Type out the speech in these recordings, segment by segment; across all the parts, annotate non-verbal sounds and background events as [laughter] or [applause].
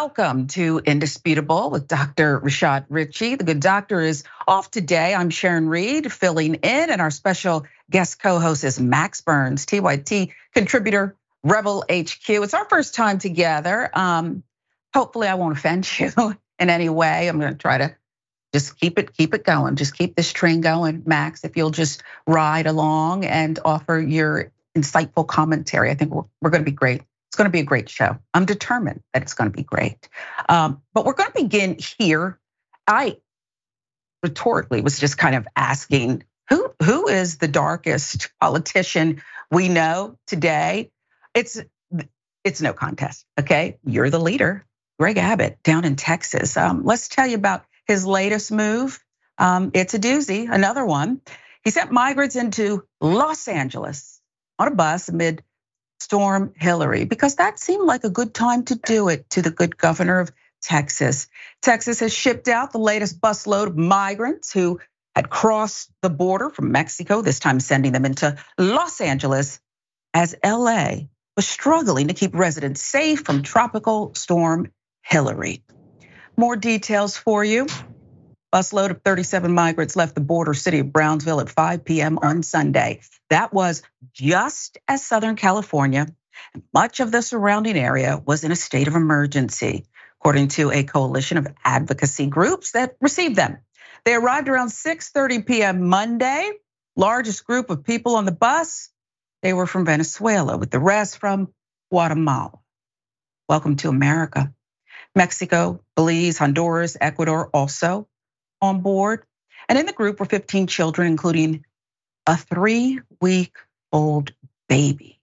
Welcome to Indisputable with Dr. Rashad Richey. The good doctor is off today. I'm Sharon Reed filling in, and our special guest co host is Max Burns, TYT contributor, Rebel HQ. It's our first time together. Um, hopefully, I won't offend [laughs] you in any way. I'm going to try to just keep it keep it going. Just keep this train going, Max. If you'll just ride along and offer your insightful commentary, I think we're, we're going to be great. Going to be a great show. I'm determined that it's going to be great. Um, but we're going to begin here. I rhetorically was just kind of asking who who is the darkest politician we know today? It's it's no contest. Okay, you're the leader, Greg Abbott down in Texas. Um, let's tell you about his latest move. Um, it's a doozy, another one. He sent migrants into Los Angeles on a bus amid Storm Hilary because that seemed like a good time to do it to the good governor of Texas. Texas has shipped out the latest busload of migrants who had crossed the border from Mexico, this time sending them into Los Angeles as LA was struggling to keep residents safe from tropical storm Hilary. More details for you. Busload of 37 migrants left the border city of Brownsville at 5 p.m. on Sunday. That was just as Southern California and much of the surrounding area was in a state of emergency, according to a coalition of advocacy groups that received them. They arrived around 6:30 p.m. Monday. Largest group of people on the bus, they were from Venezuela, with the rest from Guatemala. Welcome to America. Mexico, Belize, Honduras, Ecuador also on board. And in the group were 15 children, including a three week old baby.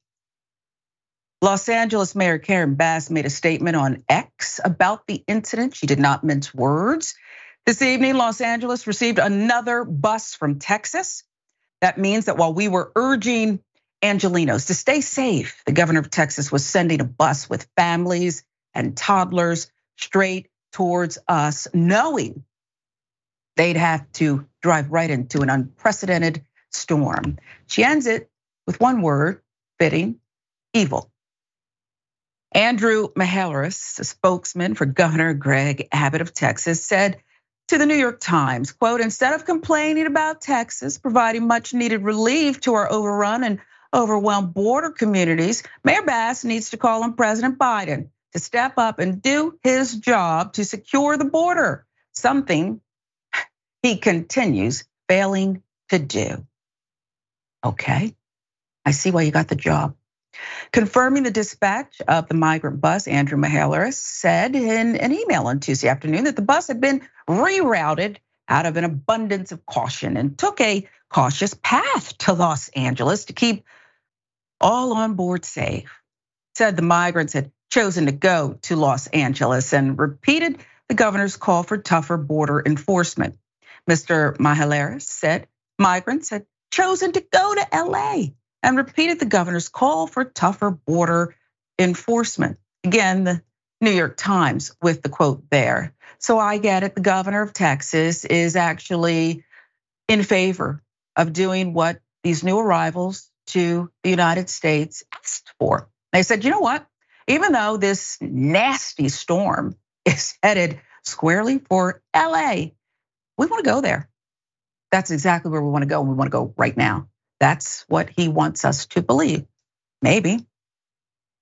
Los Angeles Mayor Karen Bass made a statement on X about the incident. She did not mince words. This evening, Los Angeles received another bus from Texas. That means that while we were urging Angelenos to stay safe, the governor of Texas was sending a bus with families and toddlers straight towards us, knowing they'd have to drive right into an unprecedented storm. She ends it with one word, fitting, evil. Andrew Mahaleris, a spokesman for Governor Greg Abbott of Texas, said to the New York Times, quote, instead of complaining about Texas providing much needed relief to our overrun and overwhelmed border communities, Mayor Bass needs to call on President Biden to step up and do his job to secure the border, something he continues failing to do. Okay, I see why you got the job. Confirming the dispatch of the migrant bus, Andrew Mahaleris said in an email on Tuesday afternoon that the bus had been rerouted out of an abundance of caution and took a cautious path to Los Angeles to keep all on board safe. Said the migrants had chosen to go to Los Angeles and repeated the governor's call for tougher border enforcement. Mr. Mahaleris said migrants had chosen to go to LA and repeated the governor's call for tougher border enforcement. Again, the New York Times with the quote there. So I get it. The governor of Texas is actually in favor of doing what these new arrivals to the United States asked for. They said, you know what? Even though this nasty storm is headed squarely for LA, we want to go there. That's exactly where we want to go, and we want to go right now. That's what he wants us to believe. Maybe.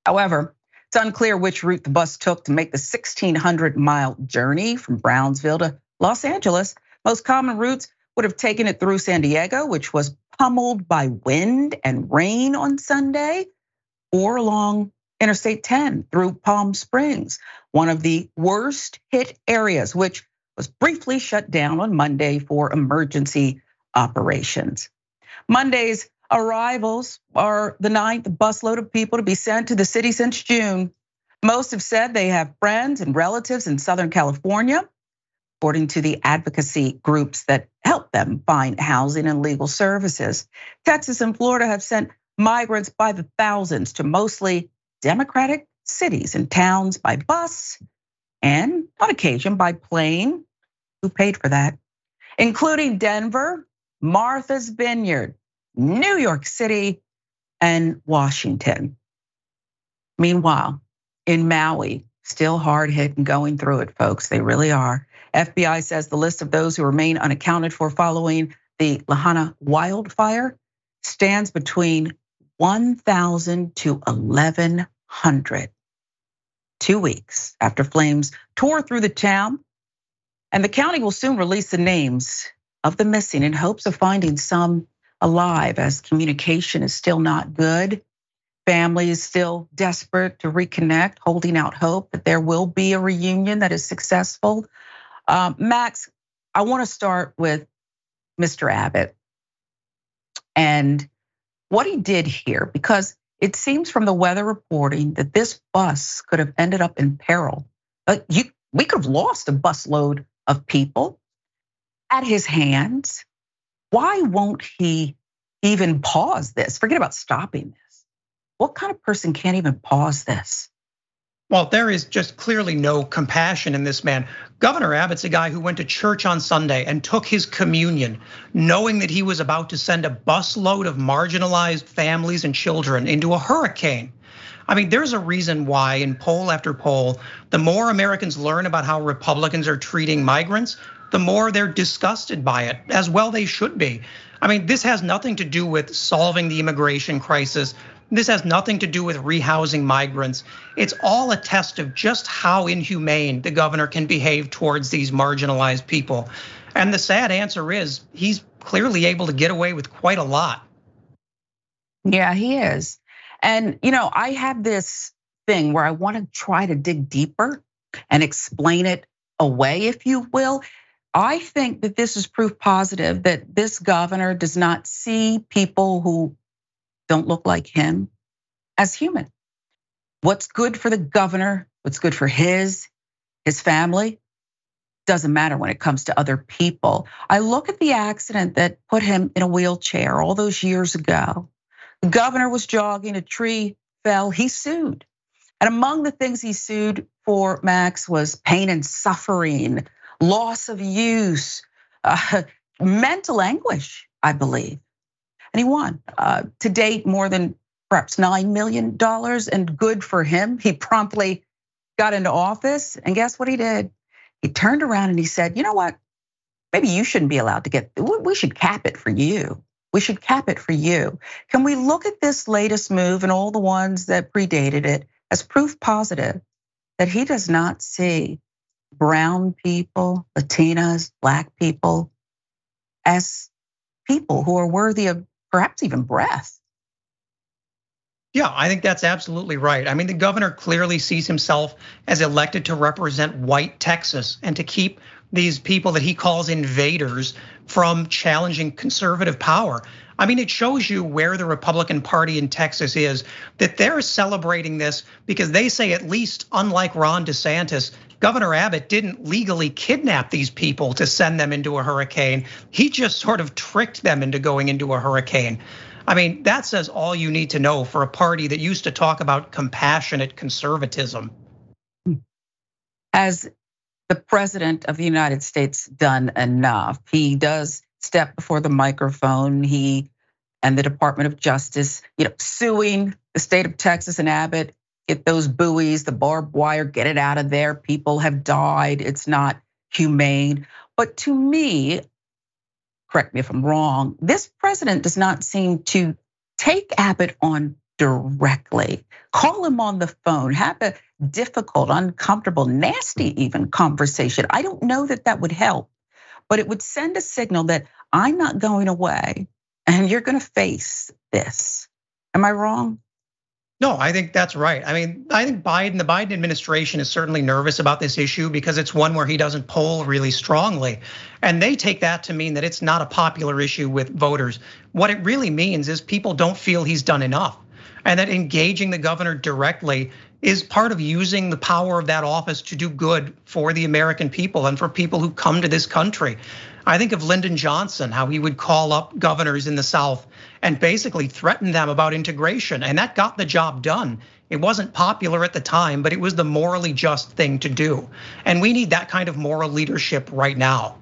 However, it's unclear which route the bus took to make the 1600 mile journey from Brownsville to Los Angeles. Most common routes would have taken it through San Diego, which was pummeled by wind and rain on Sunday, or along Interstate 10 through Palm Springs, one of the worst hit areas, which was briefly shut down on Monday for emergency operations. Monday's arrivals are the ninth busload of people to be sent to the city since June. Most have said they have friends and relatives in Southern California, according to the advocacy groups that help them find housing and legal services. Texas and Florida have sent migrants by the thousands to mostly Democratic cities and towns by bus and on occasion by plane. Who paid for that? Including Denver, Martha's Vineyard, New York City, and Washington. Meanwhile, in Maui, still hard hit and going through it, folks. They really are. FBI says the list of those who remain unaccounted for following the Lahaina wildfire stands between 1,000 to 1,100. Two weeks after flames tore through the town, and the county will soon release the names of the missing in hopes of finding some alive as communication is still not good. Family is still desperate to reconnect, holding out hope that there will be a reunion that is successful. Um, Max, I want to start with Mr. Abbott and what he did here, because it seems from the weather reporting that this bus could have ended up in peril. You, we could have lost a busload of people at his hands. Why won't he even pause this? Forget about stopping this. What kind of person can't even pause this? Well, there is just clearly no compassion in this man. Governor Abbott's a guy who went to church on Sunday and took his communion, knowing that he was about to send a busload of marginalized families and children into a hurricane. I mean, there's a reason why in poll after poll, the more Americans learn about how Republicans are treating migrants, the more they're disgusted by it, as well they should be. I mean, this has nothing to do with solving the immigration crisis. This has nothing to do with rehousing migrants. It's all a test of just how inhumane the governor can behave towards these marginalized people. And the sad answer is he's clearly able to get away with quite a lot. Yeah, he is. And, you know, I have this thing where I want to try to dig deeper and explain it away, if you will. I think that this is proof positive that this governor does not see people who don't look like him as human. What's good for the governor, what's good for his, his family, doesn't matter when it comes to other people. I look at the accident that put him in a wheelchair all those years ago. The governor was jogging, a tree fell, he sued. And among the things he sued for, Max, was pain and suffering, loss of use, uh, [laughs] mental anguish, I believe and he won. Uh, to date, more than perhaps $9 million and good for him. He promptly got into office and guess what he did? He turned around and he said, you know what? Maybe you shouldn't be allowed to get, we should cap it for you. We should cap it for you. Can we look at this latest move and all the ones that predated it as proof positive that he does not see brown people, Latinas, black people as people who are worthy of perhaps even breath. Yeah, I think that's absolutely right. I mean, the governor clearly sees himself as elected to represent white Texas and to keep these people that he calls invaders from challenging conservative power. I mean, it shows you where the Republican Party in Texas is, that they're celebrating this because they say, at least unlike Ron DeSantis, Governor Abbott didn't legally kidnap these people to send them into a hurricane. He just sort of tricked them into going into a hurricane. I mean, that says all you need to know for a party that used to talk about compassionate conservatism. Has the president of the United States done enough? He does step before the microphone. He and the Department of Justice, you know, suing the state of Texas and Abbott get those buoys, the barbed wire, get it out of there. People have died. It's not humane. But to me, correct me if I'm wrong, this president does not seem to take Abbott on directly. Call him on the phone, have a difficult, uncomfortable, nasty even conversation. I don't know that that would help, but it would send a signal that I'm not going away and you're gonna face this. Am I wrong? No, I think that's right. I mean, I think Biden, the Biden administration is certainly nervous about this issue because it's one where he doesn't poll really strongly. And they take that to mean that it's not a popular issue with voters. What it really means is people don't feel he's done enough. And that engaging the governor directly is part of using the power of that office to do good for the American people and for people who come to this country. I think of Lyndon Johnson, how he would call up governors in the South and basically threaten them about integration. And that got the job done. It wasn't popular at the time, but it was the morally just thing to do. And we need that kind of moral leadership right now.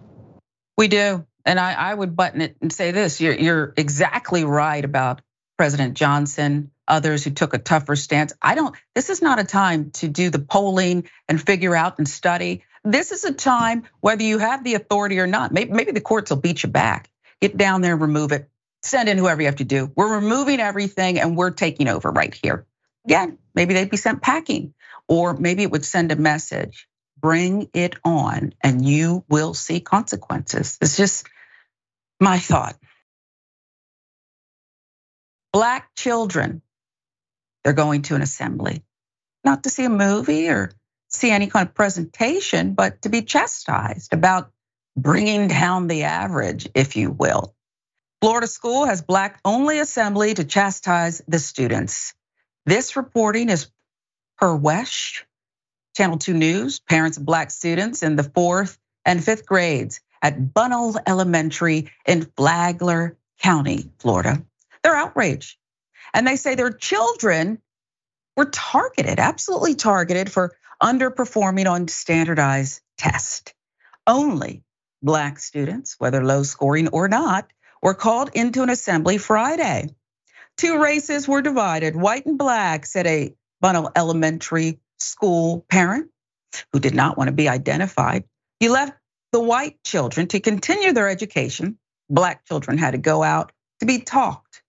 We do. And I, I would button it and say this you're, you're exactly right about President Johnson. Others who took a tougher stance. I don't, this is not a time to do the polling and figure out and study. This is a time, whether you have the authority or not, maybe, maybe the courts will beat you back. Get down there and remove it. Send in whoever you have to do. We're removing everything and we're taking over right here. Again, maybe they'd be sent packing, or maybe it would send a message bring it on and you will see consequences. It's just my thought. Black children, they're going to an assembly, not to see a movie or see any kind of presentation, but to be chastised about bringing down the average, if you will. Florida school has black only assembly to chastise the students. This reporting is per WESH, Channel 2 News. Parents of black students in the fourth and fifth grades at Bunnell Elementary in Flagler County, Florida. They're outraged. And they say their children were targeted, absolutely targeted for underperforming on standardized tests. Only black students, whether low scoring or not, were called into an assembly Friday. Two races were divided, white and black, said a Bunnell Elementary School parent who did not want to be identified. He left the white children to continue their education. Black children had to go out to be talked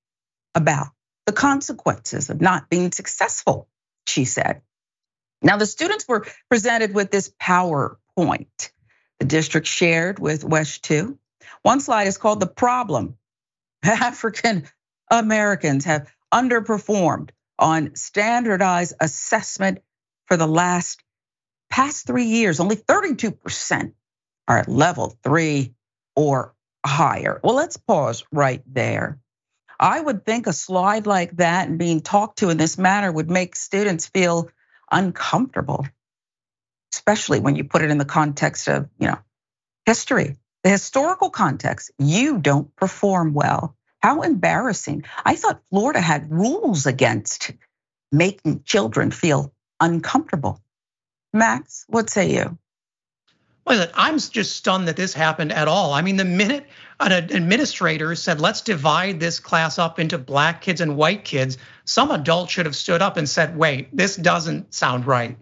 about the consequences of not being successful, she said. Now, the students were presented with this PowerPoint the district shared with WESH 2. One slide is called The Problem. African Americans have underperformed on standardized assessment for the last past three years. Only 32% are at level three or higher. Well, let's pause right there. I would think a slide like that and being talked to in this manner would make students feel uncomfortable, especially when you put it in the context of, you know, history, the historical context. You don't perform well. How embarrassing. I thought Florida had rules against making children feel uncomfortable. Max, what say you? Well, I'm just stunned that this happened at all. I mean, the minute an administrator said, let's divide this class up into black kids and white kids, some adult should have stood up and said, wait, this doesn't sound right.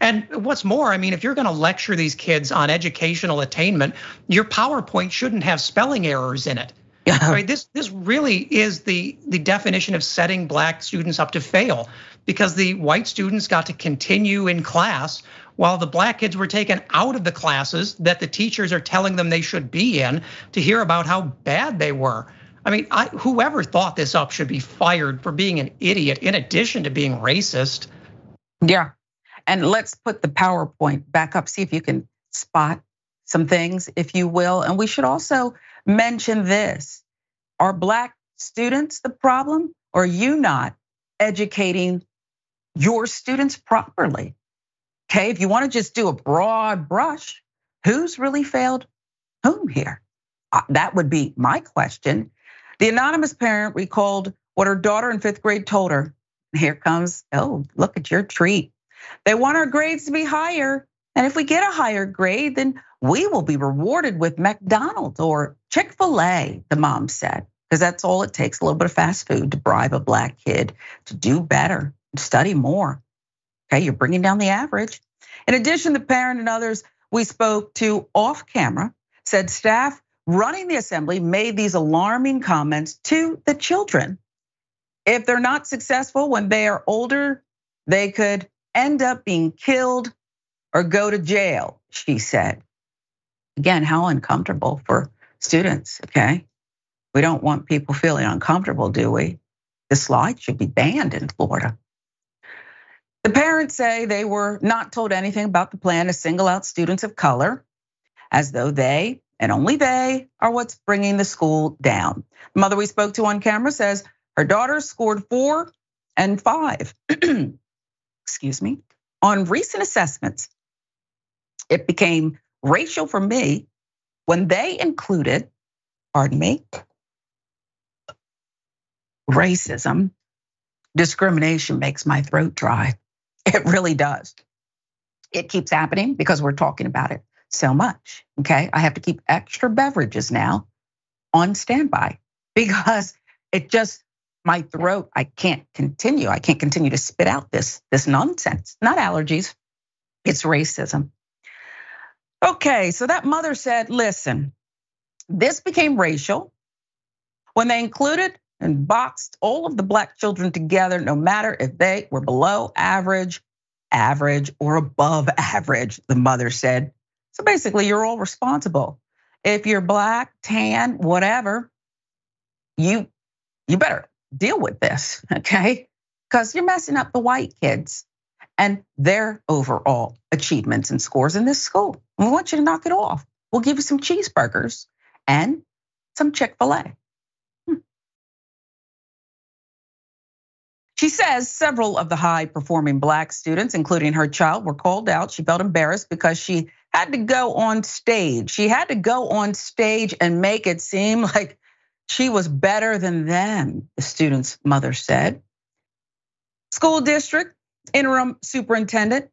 And what's more, I mean, if you're going to lecture these kids on educational attainment, your PowerPoint shouldn't have spelling errors in it. [laughs] Yeah. Right? This this really is the the definition of setting black students up to fail because the white students got to continue in class while the black kids were taken out of the classes that the teachers are telling them they should be in to hear about how bad they were. I mean, I, whoever thought this up should be fired for being an idiot in addition to being racist. Yeah. And let's put the PowerPoint back up, see if you can spot some things, if you will. And we should also mention this Are Black students the problem, or are you not educating your students properly? Okay, if you want to just do a broad brush, who's really failed whom here? Uh, that would be my question. The anonymous parent recalled what her daughter in fifth grade told her. Here comes, oh, look at your treat. They want our grades to be higher. And if we get a higher grade, then we will be rewarded with McDonald's or Chick fil A, the mom said, because that's all it takes a little bit of fast food to bribe a black kid to do better, study more. Okay, you're bringing down the average. In addition, the parent and others we spoke to off camera said staff running the assembly made these alarming comments to the children. If they're not successful when they are older, they could end up being killed or go to jail, she said. Again, how uncomfortable for students, okay? We don't want people feeling uncomfortable, do we? The slide should be banned in Florida. The parents say they were not told anything about the plan to single out students of color, as though they and only they are what's bringing the school down. The mother we spoke to on camera says her daughter scored four and five, [clears throat] excuse me, on recent assessments. It became racial for me when they included, pardon me, racism. Discrimination makes my throat dry. It really does. It keeps happening because we're talking about it so much. Okay. I have to keep extra beverages now on standby because it just my throat. I can't continue. I can't continue to spit out this, this nonsense. Not allergies, it's racism. Okay, so that mother said, listen, this became racial when they included and boxed all of the black children together, no matter if they were below average, average, or above [laughs] average, the mother said. So basically, you're all responsible. If you're black, tan, whatever, you you better deal with this, [laughs] okay? Because you're messing up the white kids and their overall achievements and scores in this school. We want you to knock it off. We'll give you some cheeseburgers and some Chick fil A. She says several of the high performing black students, including her child, were called out. She felt embarrassed because she had to go on stage. She had to go on stage and make it seem [laughs] like she was better than them, the student's mother said. School district interim superintendent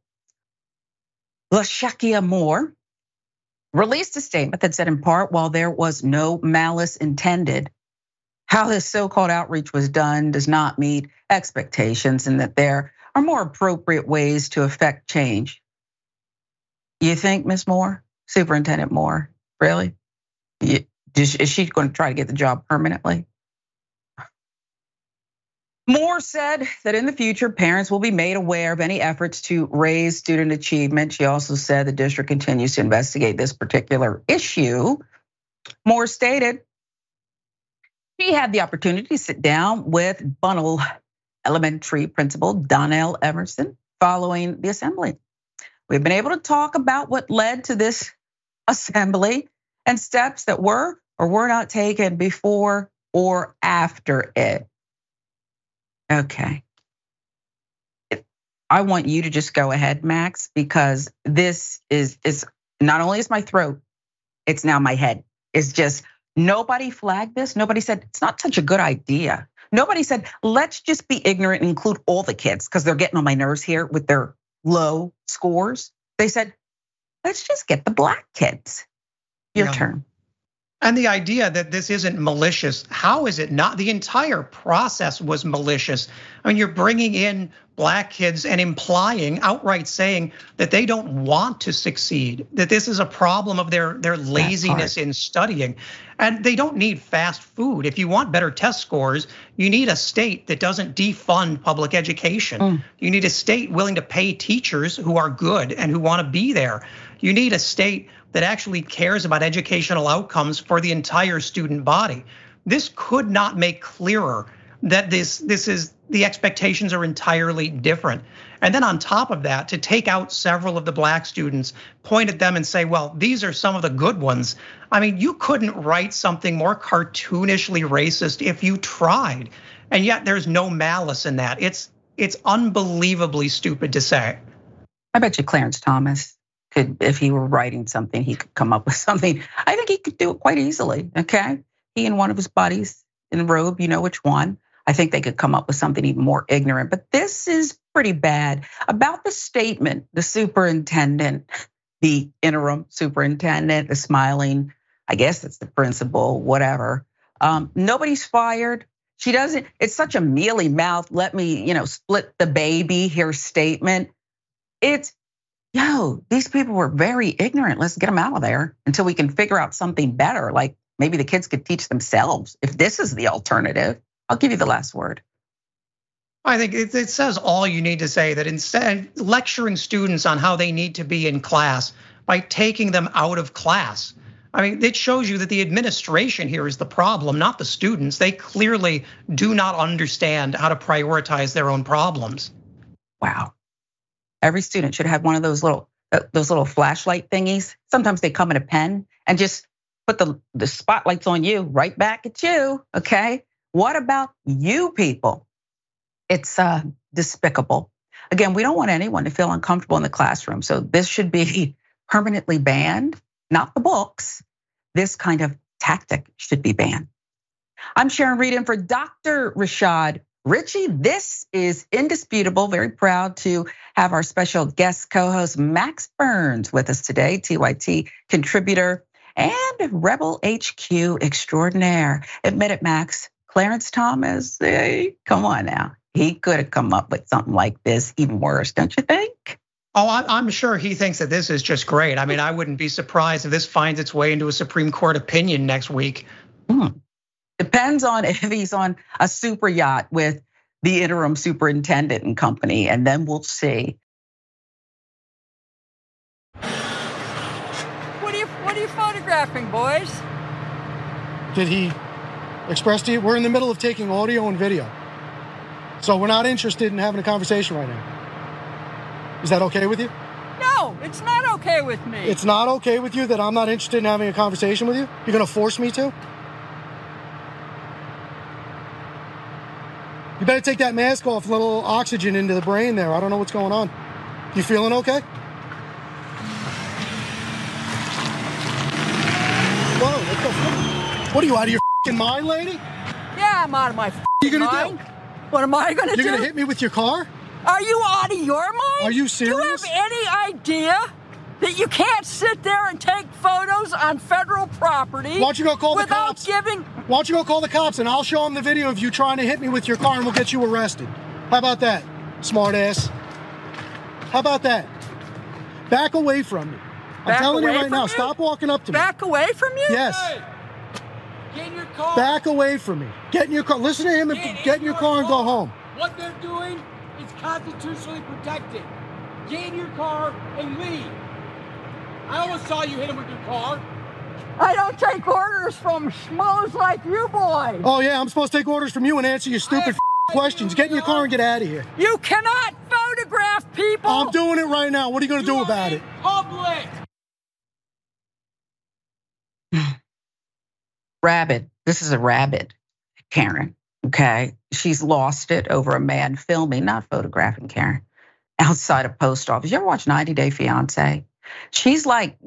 LaShakia Moore released a statement that said, in part, while there was no malice intended, how this so called outreach was done does not meet expectations and that there are more appropriate ways to affect change. You think, Ms. Moore, Superintendent Moore, really? Is she going to try to get the job permanently? Moore said that in the future, parents will be made aware of any efforts to raise student achievement. She also said the district continues to investigate this particular issue. Moore stated she had the opportunity to sit down with Bunnell Elementary Principal Donnell Emerson following the assembly. We've been able to talk about what led to this [laughs] assembly and steps that were or were not taken before or after it. Okay. I want you to just go ahead, Max, because this is is not only is my throat, it's now my head. It's just nobody flagged this. Nobody said it's not such a good idea. Nobody said let's just be ignorant and include all the kids because they're getting on my nerves here with their low scores. They said let's just get the black kids. Your yeah. turn. And the idea that this isn't malicious, how is it not? The entire process was malicious. I mean, you're bringing in black kids and implying, outright saying that they don't want to succeed, that this is a problem of their, their laziness in studying. And they don't need fast food. If you want better test scores, you need a state that doesn't defund public education. Mm. You need a state willing to pay teachers who are good and who want to be there. You need a state that actually cares about educational outcomes for the entire student body. This could not make clearer that this this is the expectations are entirely different. And then on top of that, to take out several of the black students, point at them and say, well, these are some of the good ones. I mean, you couldn't write something more cartoonishly racist if you tried. And yet there's no malice in that. It's it's unbelievably stupid to say. I bet you Clarence Thomas could, if he were writing something, he could come up with [laughs] something. I think he could do it quite easily. Okay, he and one of his buddies in robe, you know which one. I think they could come up with something even more ignorant. But this is pretty bad. About the statement, the superintendent, the interim superintendent, the smiling, I guess it's the principal, whatever. Um, nobody's fired. She doesn't, it's such a mealy mouth, let me, you know, split the baby here statement. It's yo, these people were very ignorant. Let's get them out of there until we can figure out something better. Like maybe the kids could teach themselves if this is the alternative. I'll give you the last word. I think it, says all you need to say that instead lecturing students on how they need to be in class by taking them out of class. I mean, it shows you that the administration here is the problem, not the students. They clearly do not understand how to prioritize their own problems. Wow. Every student should have one of those little uh, those little flashlight thingies. Sometimes they come in a pen and just put the, the spotlights on you right back at you. Okay. What about you people? It's uh, despicable. Again, we don't want anyone to feel uncomfortable in the classroom. So this should be [laughs] permanently banned, not the books. This kind of tactic should be banned. I'm Sharon Reed in for Dr. Rashad Richey, this is indisputable. Very proud to have our special guest co host, Max Burns, with us today, TYT contributor and Rebel HQ extraordinaire. Admit it, Max, Clarence Thomas, hey, come on now. He could have come up with something like this, even worse, don't you think? Oh, I'm sure he thinks that this is just great. I mean, I wouldn't be surprised if this finds its way into a Supreme Court opinion next week. Hmm. Depends on [laughs] if he's on a super yacht with the interim superintendent and company, and then we'll see. What are you What are you photographing, boys? Did he express to you? We're in the middle of taking audio and video, so we're not interested in having a conversation right now. Is that okay with you? No, it's not okay with me. It's not okay with you that I'm not interested in having a conversation with you? You're gonna force me to? You better take that mask off, a little oxygen into the brain there. I don't know what's going on. You feeling okay? Whoa, what? What are you out of your mind, lady? Yeah, I'm out of my you gonna mind. Do? What am I gonna You're do? You're gonna hit me with your car? Are you out of your mind? Are you serious? Do you have any idea that you can't sit there and take photos on federal property? Why don't you go call the cops? Giving... Why don't you go call the cops and I'll show them the video of you trying to hit me with your car and we'll get you arrested. How about that, smart ass? How about that? Back away from me. I'm telling you right now, you? stop walking up to me. Back away from you? Yes. Hey. Get in your car. Back away from me. Get in your car. Listen to him and get, get in your car and go home. What they're doing is constitutionally protected. Get in your car and leave. I almost saw you hit him with your car. I don't take orders from schmoes like you boys. Oh yeah, I'm supposed to take orders from you and answer your stupid questions. Get in your car and get out of here. You cannot photograph people. I'm doing it right now. What are you going to do about it? Public. [sighs] Rabid. This is a rabid, Karen. Okay. She's lost it over a man filming, not photographing Karen, outside a post office. You ever watch 90 Day Fiance? She's like,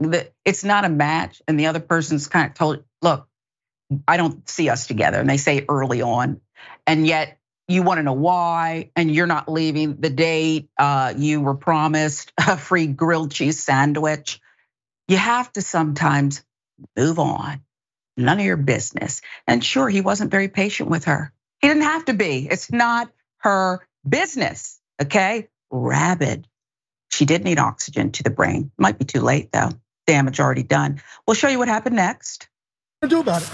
it's not a match. And the other person's kind of told, look, I don't see us together. And they say early on. And yet you want to know why, and you're not leaving the date. Uh, you were promised a free grilled cheese sandwich. You have to sometimes move on. None of your business. And sure, he wasn't very patient with her. He didn't have to be. It's not her business. Okay. Rabid. She did need oxygen to the brain. Might be too late though. Damage already done. We'll show you what happened next. What do about it?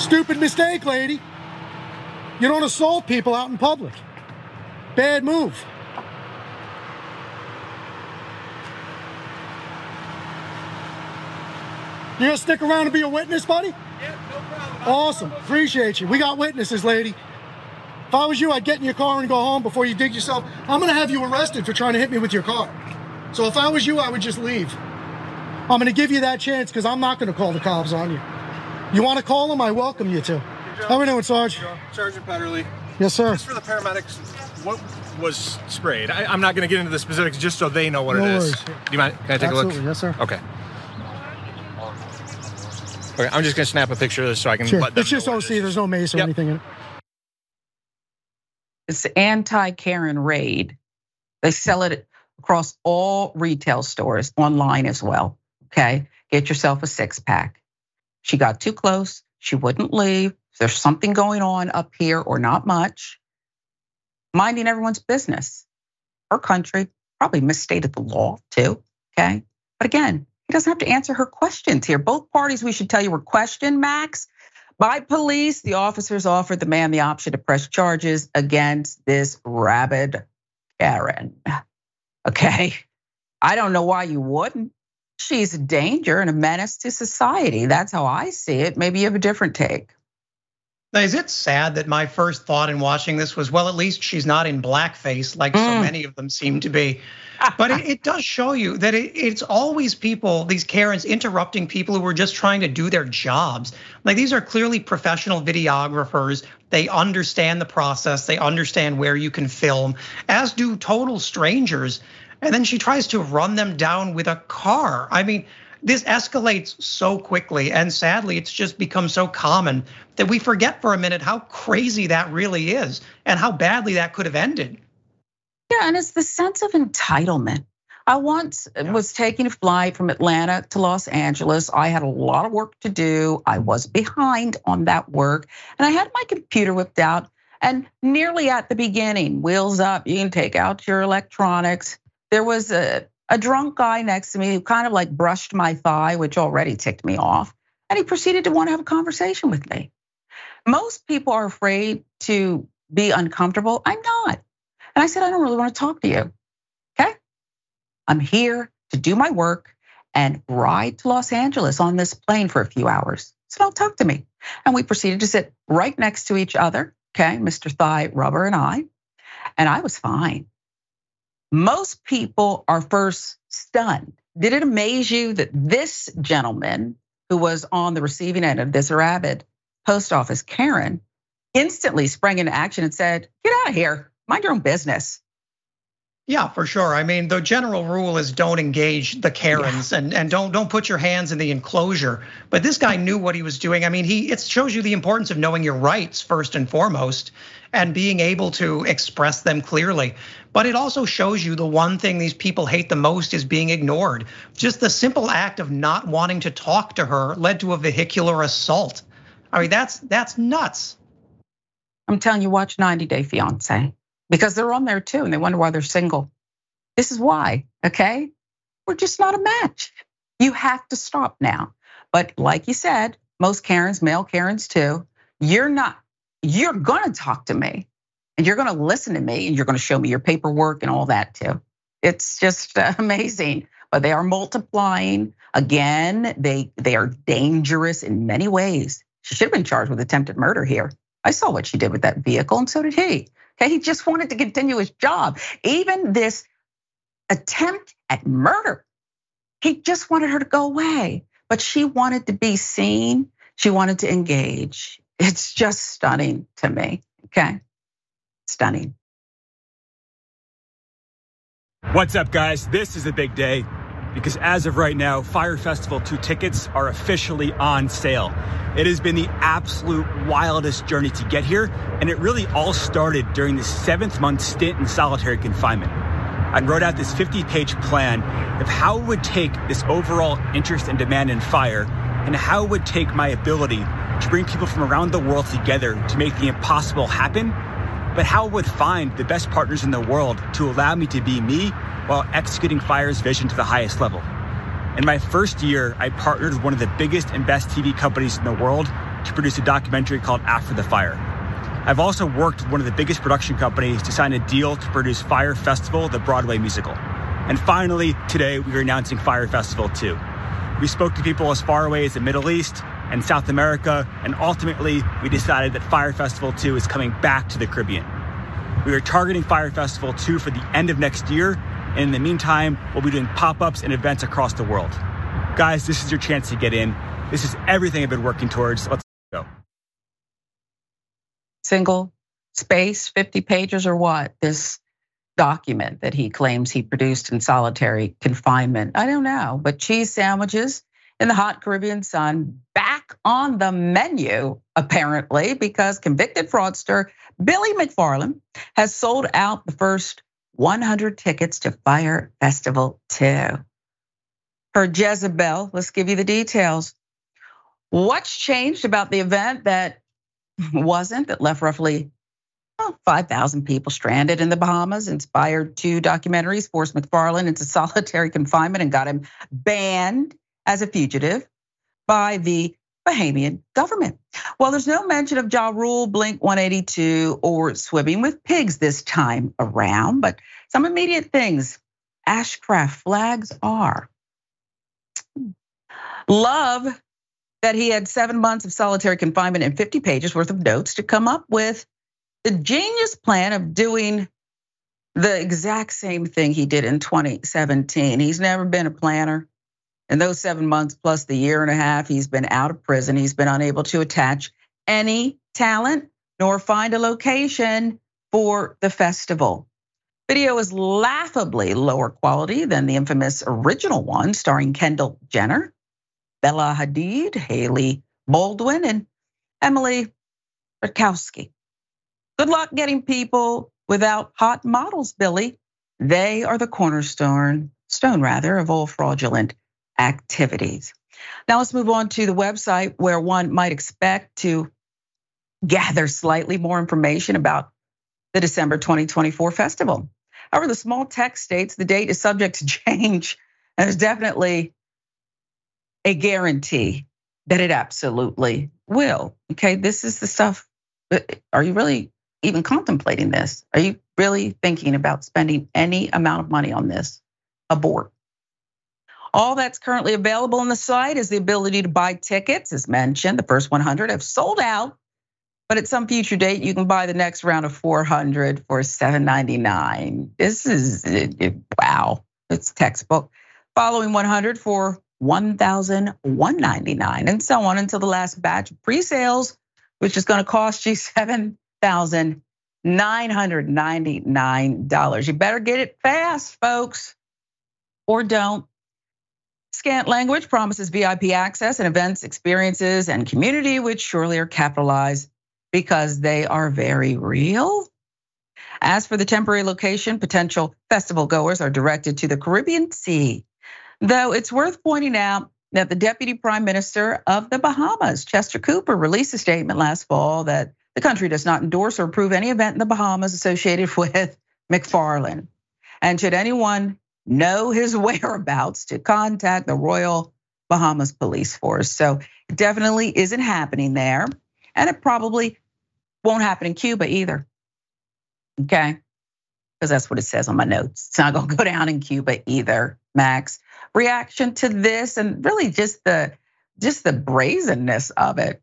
Stupid mistake, lady. You don't assault people out in public. Bad move. You gonna stick around and be a witness, buddy? Yeah, no problem. Awesome. Appreciate you. We got witnesses, lady. If I was you, I'd get in your car and go home before you dig yourself. I'm gonna have you arrested for trying to hit me with your car. So if I was you, I would just leave. I'm gonna give you that chance because I'm not gonna call the cops on you. You wanna call them? I welcome you to. How we doing, Sarge? Sergeant Petterly. Yes, sir. Just for the paramedics, what was sprayed? I, am not going to get into the specifics just so they know what no it is. Worries. Do you mind? Can I take Absolutely. a look? Yes, sir. Okay. Okay, I'm just gonna snap a picture of this so I can sure. It's just OC. what it is. There's no mace or Yep. anything in it. It's anti Karen raid. They sell it across all retail stores, online as well. Okay, get yourself a six pack. She got too close. She wouldn't leave. There's something going on up here, or not much. Minding everyone's business. Her country probably misstated the law too. Okay, but again, he doesn't have to answer her questions here. Both parties, we should tell you, were questioned, Max, by police. The officers offered the man the option to press charges against this rabid Karen. Okay, I don't know why you wouldn't. She's a danger and a menace to society. That's how I see it. Maybe you have a different take. Is it sad that my first thought in watching this was, well, at least she's not in blackface like so Mm. many of them seem to be. But it, it does show you that it, it's always people, these Karens, interrupting people who are just trying to do their jobs. Like these are clearly professional videographers. They understand the process, they understand where you can film, as do total strangers. And then she tries to run them down with a car. I mean, this escalates so quickly and sadly it's just become so common that we forget for a minute how crazy that really is and how badly that could have ended Yeah, and it's the sense of entitlement. I once yeah. was taking a flight from Atlanta to Los Angeles. I had a lot of work to do. I was behind on that work, and I had my computer whipped out. And nearly at the beginning, wheels up, you can take out your electronics. There was a, a drunk guy next to me who kind of like brushed my thigh, which already ticked me off. And he proceeded to want to have a conversation with me. Most people are afraid to be uncomfortable. I'm not. And I said, I don't really want to talk to you. Okay. I'm here to do my work and ride to Los Angeles on this plane for a few hours. So don't talk to me. And we proceeded to sit right next to each other, okay, Mr. Thigh Rubber and I, and I was fine. Most people are first stunned. Did it amaze you that this gentleman who was on the receiving end of this rabid post office, Karen, instantly sprang into action and said, Get out of here, mind your own business. Yeah, for sure. I mean, the general rule is don't engage the Karens yeah. and, and don't don't put your hands in the enclosure. But this guy knew what he was doing. I mean, he it shows you the importance of knowing your rights first and foremost and being able to express them clearly. But it also shows you the one thing these people hate the most is being ignored. Just the simple act of not wanting to talk to her led to a vehicular assault. I mean, that's that's nuts. I'm telling you, watch 90 Day Fiance because they're on there too and they wonder why they're single. This is why, okay? We're just not a match. You have to stop now. But like you said, most Karens, male Karens too, you're not, you're gonna talk to me and you're gonna listen to me and you're gonna show me your paperwork and all that too. It's just uh, [laughs] amazing. But they are multiplying. Again, they they are dangerous in many ways. She should have been charged with attempted murder here. I saw what she did with that vehicle, and so did he. Okay, he just wanted to continue his job. Even this attempt at murder, he just wanted her to go away. But she wanted to be seen, she wanted to engage. It's just stunning to me. Okay, stunning. What's up, guys? This is a big day because as of right now, Fyre Festival 2 tickets are officially on sale. It has been the absolute wildest journey to get here, and it really all started during the seventh month stint in solitary confinement. I wrote out this 50 page plan of how it would take this overall interest and demand in Fyre and how it would take my ability to bring people from around the world together to make the impossible happen, but how it would find the best partners in the world to allow me to be me while executing Fyre's vision to the highest level. In my first year, I partnered with one of the biggest and best TV companies in the world to produce a documentary called After the Fire. I've also worked with one of the biggest production companies to sign a deal to produce Fyre Festival, the Broadway musical. And finally, today we are announcing Fyre Festival 2. We spoke to people as far away as the Middle East and South America, and ultimately we decided that Fyre Festival 2 is coming back to the Caribbean. We are targeting Fyre Festival 2 for the end of next year, in the meantime, we'll be doing pop ups and events across the world. Guys, this is your chance to get in. This is everything I've been working towards. Let's go. Single space, 50 pages or what? This document that he claims he produced in solitary confinement. I don't know, but cheese sandwiches in the hot Caribbean sun back on the menu, apparently, because convicted fraudster Billy McFarland has sold out the first 100 tickets to Fyre Festival 2. For Jezebel, let's give you the details. What's changed about the event that wasn't, that left roughly 5,000 people stranded in the Bahamas, inspired two documentaries, forced McFarland into solitary confinement and got him banned as a fugitive by the Bahamian government. Well, there's no mention of Ja Rule, Blink 182, or swimming with pigs this time around, but some immediate things Ashcraft flags are. Love that he had seven months of solitary confinement and 50 pages worth of notes to come up with the genius plan of doing the exact same thing he did in 2017. He's never been a planner. In those seven months plus the year and a half he's been out of prison, he's been unable to attach any talent nor find a location for the festival. Video is laughably lower quality than the infamous original one starring Kendall Jenner, Bella Hadid, Hailey Baldwin, and Emily Ratajkowski. Good luck getting people without hot models, Billy. They are the cornerstone stone rather, of all fraudulent activities. Now let's move on to the website where one might expect to gather slightly more information about the December 2024 festival. However, the small text states the date is subject to [laughs] change, and there's definitely a guarantee that it absolutely will. Okay, this is the stuff. Are you really even contemplating this? Are you really thinking about spending any amount of money on this? Abort. All that's currently available on the site is the ability to buy tickets. As mentioned, the first 100 have sold out, but at some future date, you can buy the next round of 400 for 7.99. This is wow, it's textbook. Following 100 for 1,199, and so on until the last batch of pre-sales, which is going to cost you 7,999 dollars. You better get it fast, folks, or don't. Scant language promises VIP access and events, experiences, and community, which surely are capitalized because they are very real. As for the temporary location, potential festival goers are directed to the Caribbean Sea. Though it's worth pointing out that the Deputy Prime Minister of the Bahamas, Chester Cooper, released a statement last fall that the country does not endorse or approve any event in the Bahamas associated [laughs] with McFarland. And should anyone know his [laughs] whereabouts, to contact the Royal Bahamas Police Force. So it definitely isn't happening there. And it probably won't happen in Cuba either. Okay. Because that's what it says on my notes. It's not gonna go [laughs] down in Cuba either, Max. Reaction to this and really just the just the brazenness of it.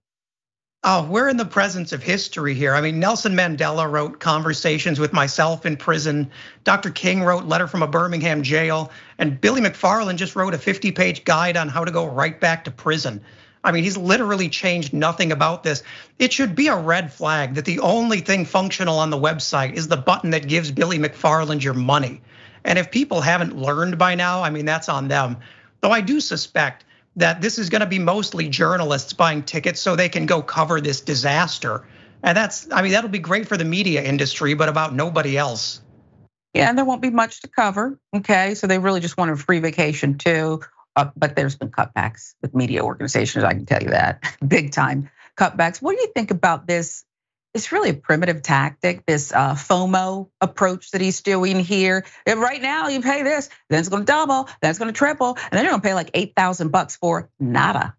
Oh, we're in the presence of history here. I mean, Nelson Mandela wrote Conversations with Myself in Prison. Dr. King wrote Letter from a Birmingham Jail. And Billy McFarland just wrote a 50 page guide on how to go right back to prison. I mean, he's literally changed nothing about this. It should be a red flag that the only thing functional on the website is the button that gives Billy McFarland your money. And if people haven't learned by now, I mean, that's on them. Though I do suspect that this is going to be mostly journalists buying tickets so they can go cover this disaster. And that's, I mean, that'll be great for the media industry, but about nobody else. Yeah, and there won't be much to cover. Okay, so they really just want a free vacation too. Uh, but there's been cutbacks with media organizations, I can tell you that, [laughs] big time cutbacks. What do you think about this? It's really a primitive tactic, this uh, FOMO approach that he's doing here. And right now, you pay this, then it's going to double, then it's going to triple, and then you're going to pay like eight thousand bucks for nada.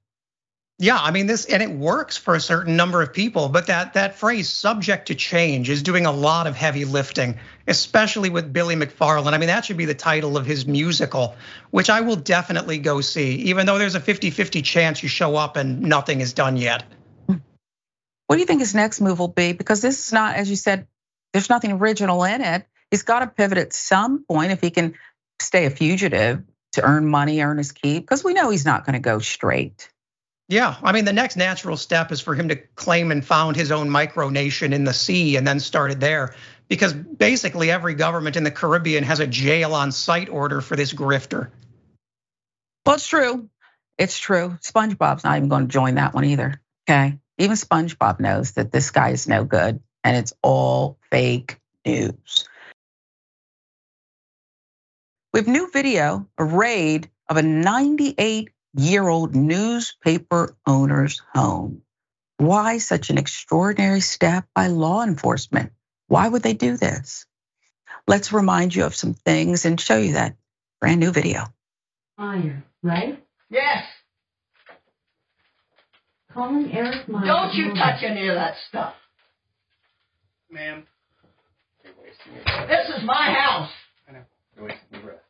Yeah, I mean this, and it works for a certain number of people, but that that phrase "subject to change" is doing a lot of heavy lifting, especially with Billy McFarland. I mean, that should be the title of his musical, which I will definitely go see, even though there's a 50-50 chance you show up and nothing is done yet. What do you think his next move will be? Because this is not, as you said, there's nothing original in it. He's got to pivot at some point if he can stay a fugitive to earn money, earn his keep, because we know he's not going to go straight. Yeah, I mean, the next natural step is for him to claim and found his own micronation in the sea and then started there. Because basically every government in the Caribbean has a jail on site order for this grifter. Well, it's true. It's true. SpongeBob's not even going to join that one either. Okay. Even SpongeBob knows that this guy is no good and it's all fake news. With new video, a raid of a 98 year old newspaper owner's home. Why such an extraordinary step by law enforcement? Why would they do this? Let's remind you of some things and show you that brand new video. Meyer, right? Yes. Calling Eric Meyer. Don't you touch any of that stuff. Ma'am. This is my house. I know. You're wasting your breath.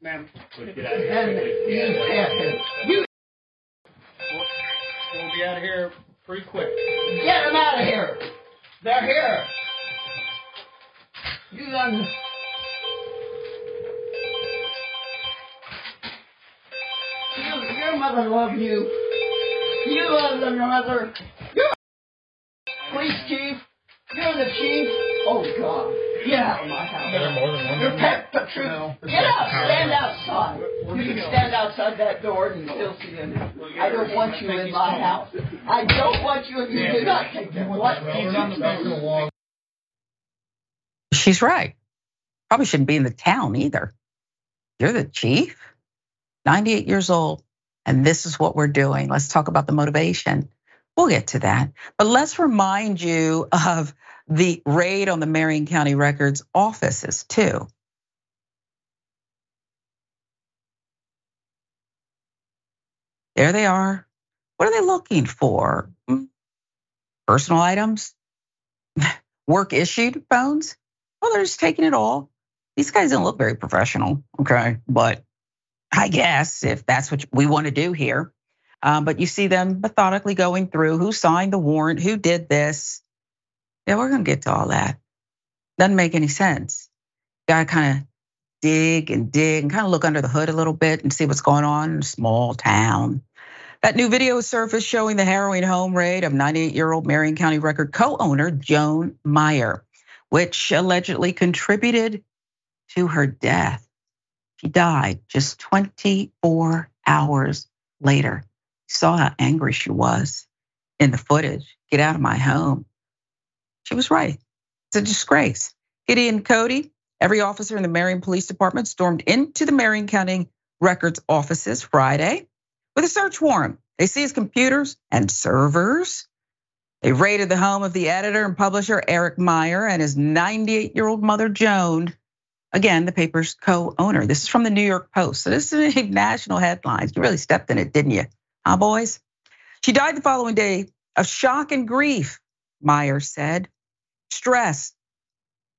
Ma'am. And you pay attention. You We'll be out of here pretty quick. get them out of here. They're here. You done. You, your mother loved you. You love your mother. You're police chief. You're the chief. Oh God. Get out of my house. You're pet patrol. Get out. Stand outside. You can stand outside that door and still see them. I don't want you in my house. I don't want you. You do not take them. What did you? She's right. Probably shouldn't be in the town either. You're the chief? 98 years old, and this is what we're doing. Let's talk about the motivation. We'll get to that. But let's remind you of the raid on the Marion County Records offices, too. There they are. What are they looking for? Hmm? Personal items? [laughs] Work issued phones? Well, they're just taking it all. These guys don't look very professional, okay? But I guess if that's what we want to do here. Um, but you see them methodically going through who signed the warrant, who did this. Yeah, we're gonna get to all that. Doesn't make any sense. Gotta kind of dig and dig and kind of look under the hood a little bit and see what's going on in a small town. That new video surfaced showing the harrowing home raid of 98 year old Marion County record co owner Joan Meyer, which allegedly contributed to her death. She died just 24 hours later. You saw how angry she was in the footage. Get out of my home. She was right. It's a disgrace. Gideon Cody, every officer in the Marion Police Department stormed into the Marion County Records offices Friday with a search warrant. They seized computers and servers. They raided the home of the editor and publisher Eric Meyer and his 98 year old mother, Joan. Again, the paper's co owner. This is from the New York Post. So this is national headlines. You really stepped in it, didn't you? Huh, boys? She died the following day of shock and grief, Meyer said, stress,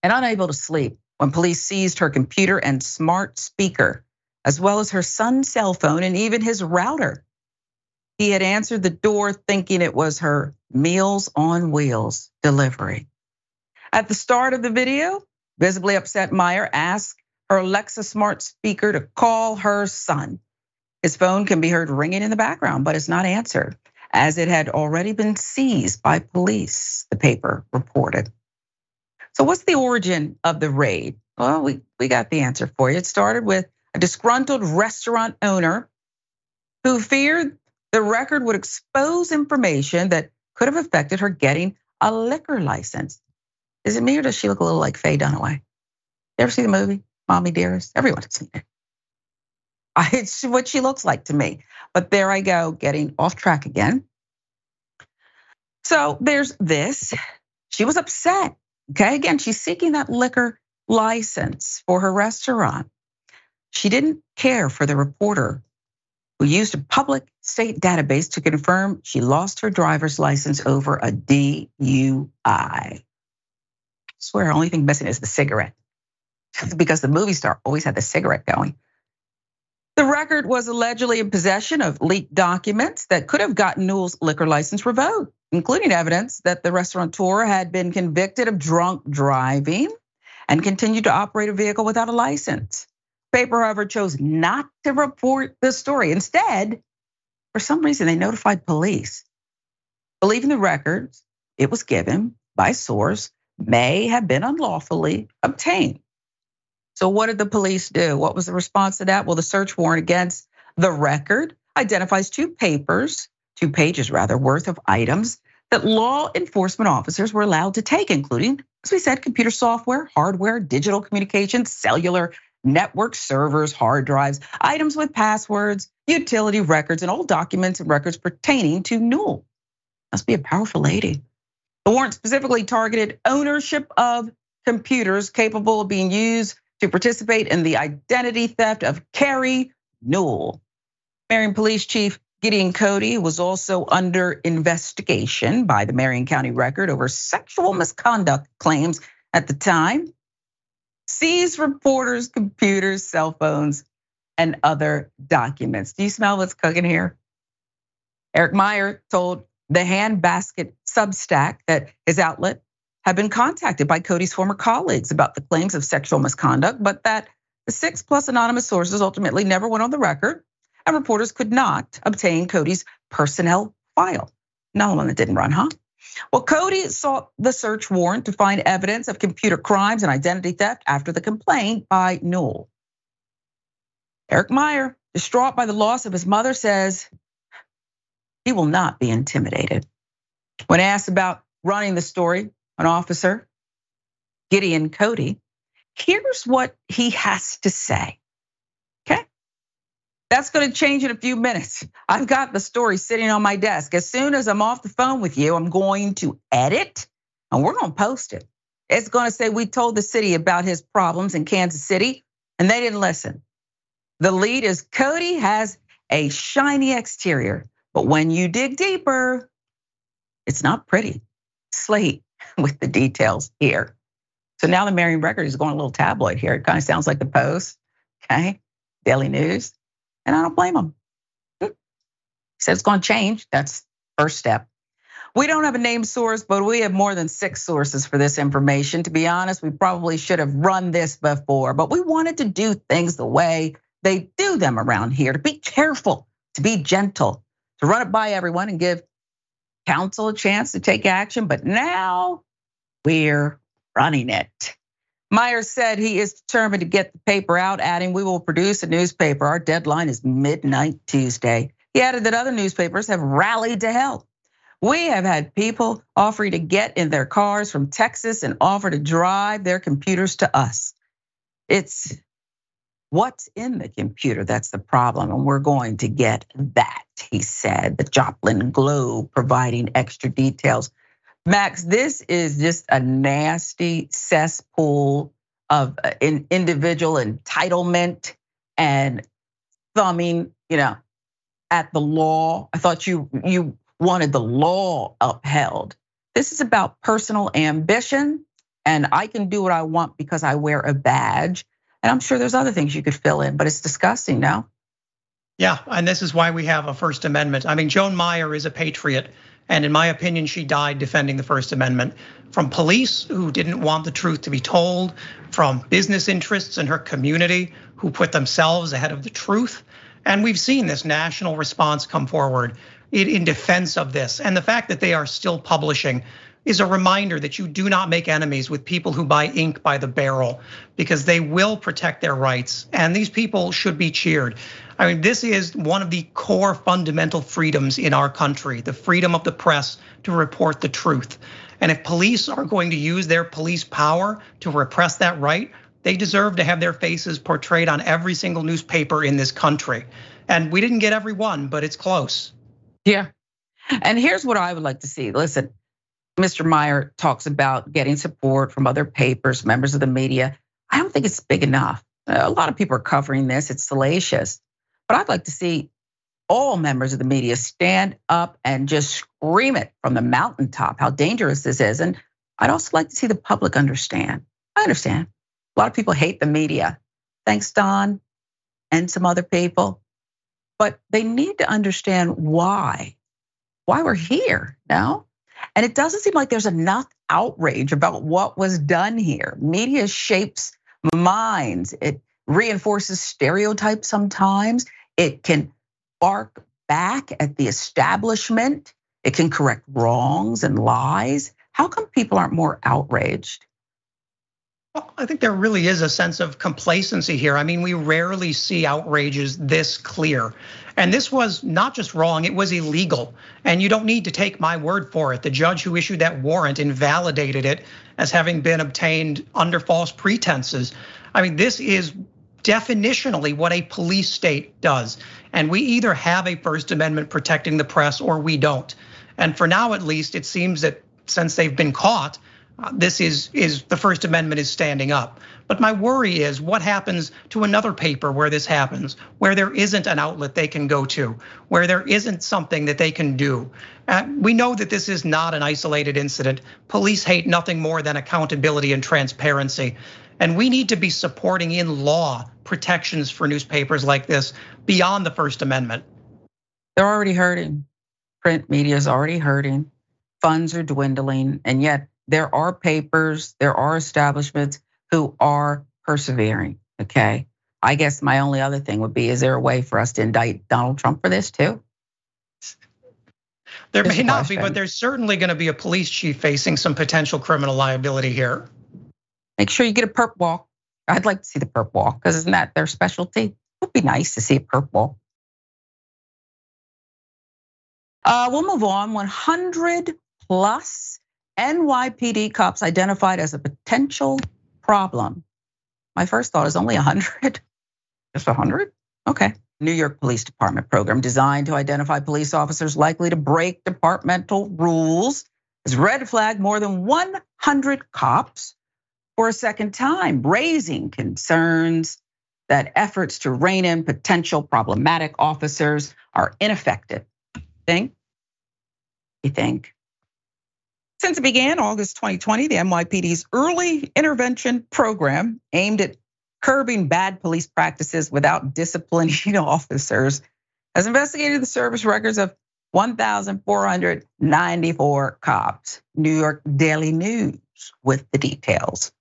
and unable to sleep when police seized her computer and smart speaker, as well as her son's cell phone and even his router. He had answered the door thinking it was her Meals on Wheels delivery. At the start of the video, visibly upset Meyer asked her Alexa smart speaker to call her son. His phone can be heard ringing in the background, but it's not answered, as it had already been seized by police, the paper reported. So, what's the origin of the raid? Well, we, we got the answer for you. It started with a disgruntled restaurant owner who feared the record would expose information that could have affected her getting a liquor license. Is it me or does she look a little like Faye Dunaway? You ever see the movie, Mommy Dearest? Everyone's seen it. [laughs] It's what she looks like to me. But there I go, getting off track again. So there's this. She was upset. Okay, again, she's seeking that liquor license for her restaurant. She didn't care for the reporter who used a public state database to confirm she lost her driver's license over a DUI. Swear, only thing missing is the cigarette [laughs] because the movie star always had the cigarette going. The record was allegedly in possession of leaked documents that could have gotten Newell's liquor license revoked, including evidence that the restaurateur had been convicted of drunk driving and continued to operate a vehicle without a license paper, however, chose not to report the story. Instead, for some reason, they notified police. Believing the records it was given by source may have been unlawfully obtained. So, what did the police do? What was the response to that? Well, the search warrant against the record identifies two papers, two pages rather, worth of items that law enforcement officers were allowed to take, including, as we said, computer software, hardware, digital communications, cellular network servers, hard drives, items with passwords, utility records, and all documents and records pertaining to Newell. Must be a powerful lady. The warrant specifically targeted ownership of computers capable of being used to participate in the identity theft of Kari Newell. Marion Police Chief Gideon Cody was also under investigation by the Marion County Record over sexual misconduct claims at the time seize reporters' computers, cell phones, and other documents. Do you smell what's cooking here? Eric Meyer told the Handbasket Substack that his outlet had been contacted by Cody's former colleagues about the claims of sexual misconduct, but that the six plus anonymous sources ultimately never went on the record, and reporters could not obtain Cody's personnel file. Another one that didn't run, huh? Well, Cody sought the search warrant to find evidence of computer crimes and identity theft after the complaint by Newell. Eric Meyer, distraught by the loss of his mother, says he will not be intimidated. When asked about running the story, an officer, Gideon Cody, here's what he has to say. Okay? That's going to change in a few minutes. I've got the story sitting on my desk. As soon as I'm off the phone with you, I'm going to edit and we're going to post it. It's going to say we told the city about his problems in Kansas City and they didn't listen. The lead is Cody has a shiny exterior, but when you dig deeper, it's not pretty. Slate [laughs] with the details here. So now the Marion Record is going a little tabloid here. It kind of sounds like the Post, okay, Daily News, and I don't blame them. He hmm. said it's going to change. That's first step. We don't have a name source, but we have more than six sources for this information. To be honest, we probably should have run this before, but we wanted to do things the way they do them around here to be careful, to be gentle, to run it by everyone and give council a chance to take action. But now we're running it. Myers said he is determined to get the paper out, adding, We will produce a newspaper. Our deadline is midnight Tuesday. He added that other newspapers have rallied to help. We have had people offering to get in their cars from Texas and offer to drive their computers to us. It's what's in the computer that's the problem, and we're going to get that, he said. The Joplin Globe providing extra details. Max, this is just a nasty cesspool of uh, individual entitlement and thumbing, you know, at the law. I thought you you wanted the law upheld. This is about personal ambition, and I can do what I want because I wear a badge. And I'm sure there's other things you could fill in, but it's disgusting now. Yeah, and this is why we have a First Amendment. I mean, Joan Meyer is a patriot. And in my opinion, she died defending the First Amendment from police who didn't want the truth to be told, from business interests in her community who put themselves ahead of the truth. And we've seen this national response come forward in defense of this. And the fact that they are still publishing is a reminder that you do not make enemies with people who buy ink by the barrel because they will protect their rights. And these people should be cheered. I mean, this is one of the core fundamental freedoms in our country the freedom of the press to report the truth. And if police are going to use their police power to repress that right, they deserve to have their faces portrayed on every single newspaper in this country. And we didn't get every one, but it's close. Yeah. And here's what I would like to see. Listen, Mr. Meyer talks about getting support from other papers, members of the media. I don't think it's big enough. A lot of people are covering this, it's salacious. But I'd like to see all members of the media stand up and just scream it from the mountaintop how dangerous this is. And I'd also like to see the public understand. I understand. A lot of people hate the media. Thanks, Don, and some other people. But they need to understand why, why we're here now. And it doesn't seem like there's enough outrage about what was done here. Media shapes minds, it reinforces stereotypes sometimes, it can bark back at the establishment, it can correct wrongs and lies. How come people aren't more outraged? Well, I think there really is a sense of complacency here. I mean, we rarely see outrages this clear. And this was not just wrong, it was illegal. And you don't need to take my word for it. The judge who issued that warrant invalidated it as having been obtained under false pretenses. I mean, this is definitionally what a police state does. And we either have a First Amendment protecting the press or we don't. And for now, at least, it seems that since they've been caught, this is is the First Amendment is standing up. But my worry is what happens to another paper where this happens, where there isn't an outlet they can go to, where there isn't something that they can do. Uh, we know that this is not an isolated incident. Police hate nothing more than accountability and transparency. And we need to be supporting in law protections for newspapers like this beyond the First Amendment. They're already hurting. Print media is already hurting. Funds are dwindling. And yet there are papers, there are establishments who are persevering. Okay. I guess my only other thing would be is there a way for us to indict Donald Trump for this too? There may not be, but there's certainly going to be a police chief facing some potential criminal liability here. Make sure you get a perp walk. I'd like to see the perp walk because isn't that their specialty? It would be nice to see a perp walk. Uh, we'll move on. 100 plus NYPD cops identified as a potential problem. My first thought is only 100. [laughs] Just 100? Okay. New York Police Department program designed to identify police officers likely to break departmental rules has red flagged more than 100 cops for a second time, raising concerns that efforts to rein in potential problematic officers are ineffective. Think? You think? Since it began August 2020, the NYPD's early intervention program aimed at curbing bad police practices without disciplining [laughs] officers has investigated the service records of 1,494 cops. New York Daily News with the details.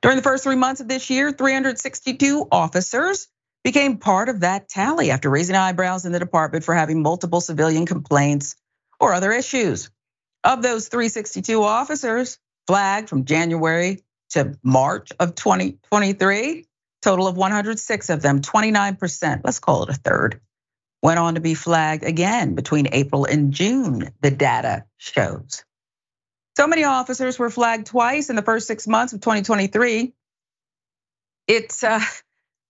During the first three months of this year, 362 officers became part of that tally after raising eyebrows in the department for having multiple civilian complaints or other issues. Of those 362 officers flagged from January to March of 2023, total of 106 of them, 29%, let's call it a third, went on to be flagged again between April and June, the data shows. So many officers were flagged twice in the first six months of 2023. It's, uh,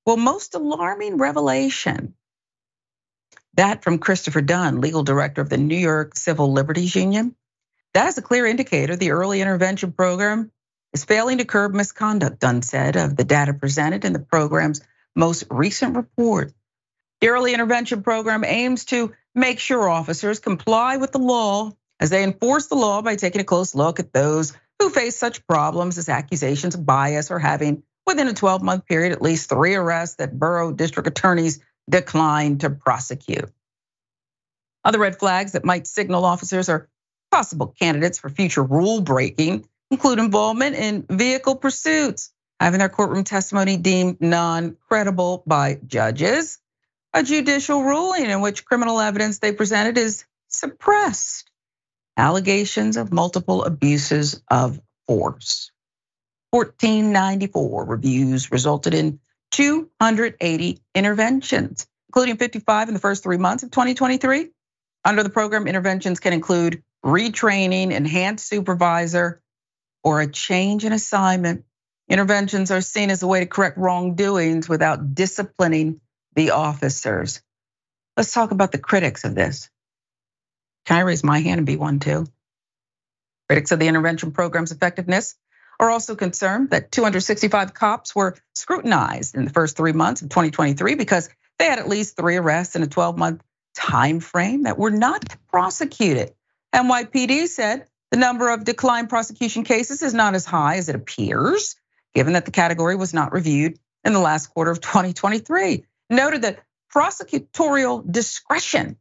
well, most alarming revelation. That from Christopher Dunn, legal director of the New York Civil Liberties Union. That is a clear indicator the early intervention program is failing to curb misconduct, Dunn said, of the data presented in the program's most recent report. The early intervention program aims to make sure officers comply with the law as they enforce the law by taking a close look at those who face such problems as accusations of bias or having within a 12 month period at least three arrests that borough district attorneys declined to prosecute. Other red flags that might signal officers are possible candidates for future rule breaking include involvement in vehicle pursuits, having their courtroom testimony deemed non credible by judges, a judicial ruling in which criminal evidence they presented is suppressed, allegations of multiple abuses of force. 1494 reviews resulted in 280 interventions, including 55 in the first three months of 2023. Under the program, interventions can include retraining, enhanced supervisor, or a change in assignment. Interventions are seen as a way to correct wrongdoings without disciplining the officers. Let's talk about the critics of this. Can I raise my hand and be one too? Critics of the intervention program's effectiveness are also concerned that 265 cops were scrutinized in the first three months of 2023 because they had at least three arrests in a 12 month time frame that were not prosecuted. NYPD said the number of declined prosecution cases is not as high as it appears, given that the category was not reviewed in the last quarter of 2023. Noted that prosecutorial discretion